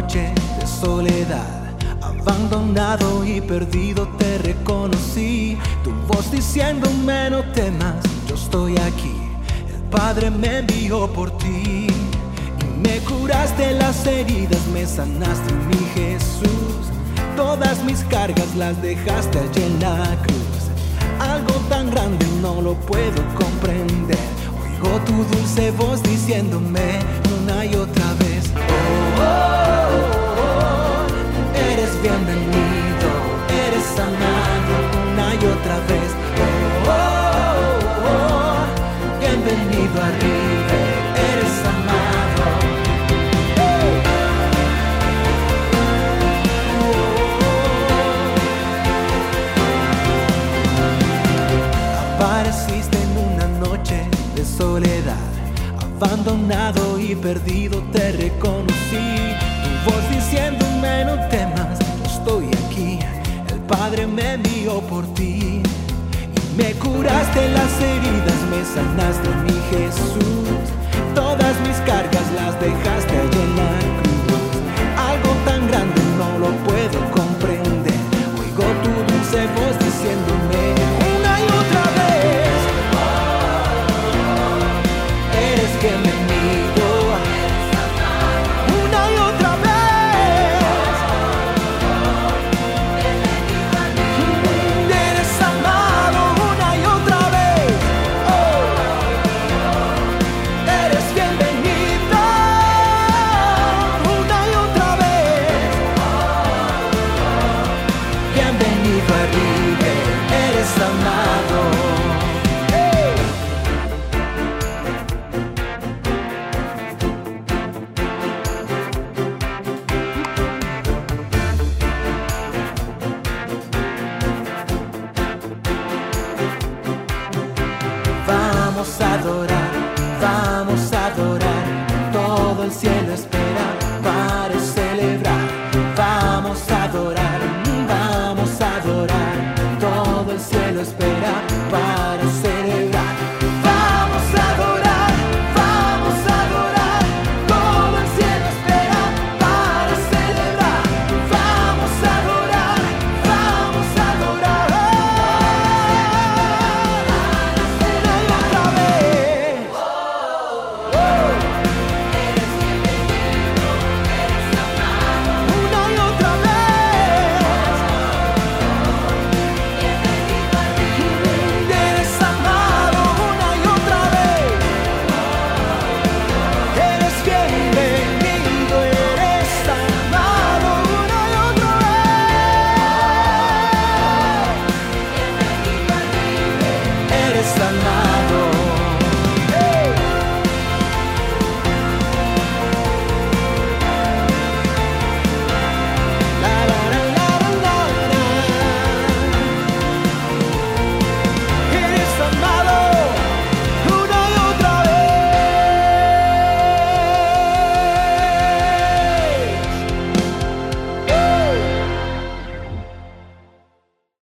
Noche de soledad Abandonado y perdido te reconocí, tu voz diciéndome no temas, yo estoy aquí. El Padre me envió por ti y me curaste las heridas, me sanaste mi Jesús. Todas mis cargas las dejaste allí en la cruz. Algo tan grande no lo puedo comprender. Oigo tu dulce voz diciéndome una y otra vez. oh. Oh, eres bienvenido, eres amado una y otra vez. Oh, bienvenido arriba, eres amado. Apareciste en una noche de soledad, abandonado y perdido te reconocí. Tu voz diciéndome no temas, estoy aquí. El Padre me envió por ti. Y me curaste las heridas, me sanaste mi Jesús. Todas mis cargas las dejaste allí en la cruz. Algo tan grande no lo puedo comprender. Oigo tu dulce voz diciéndome.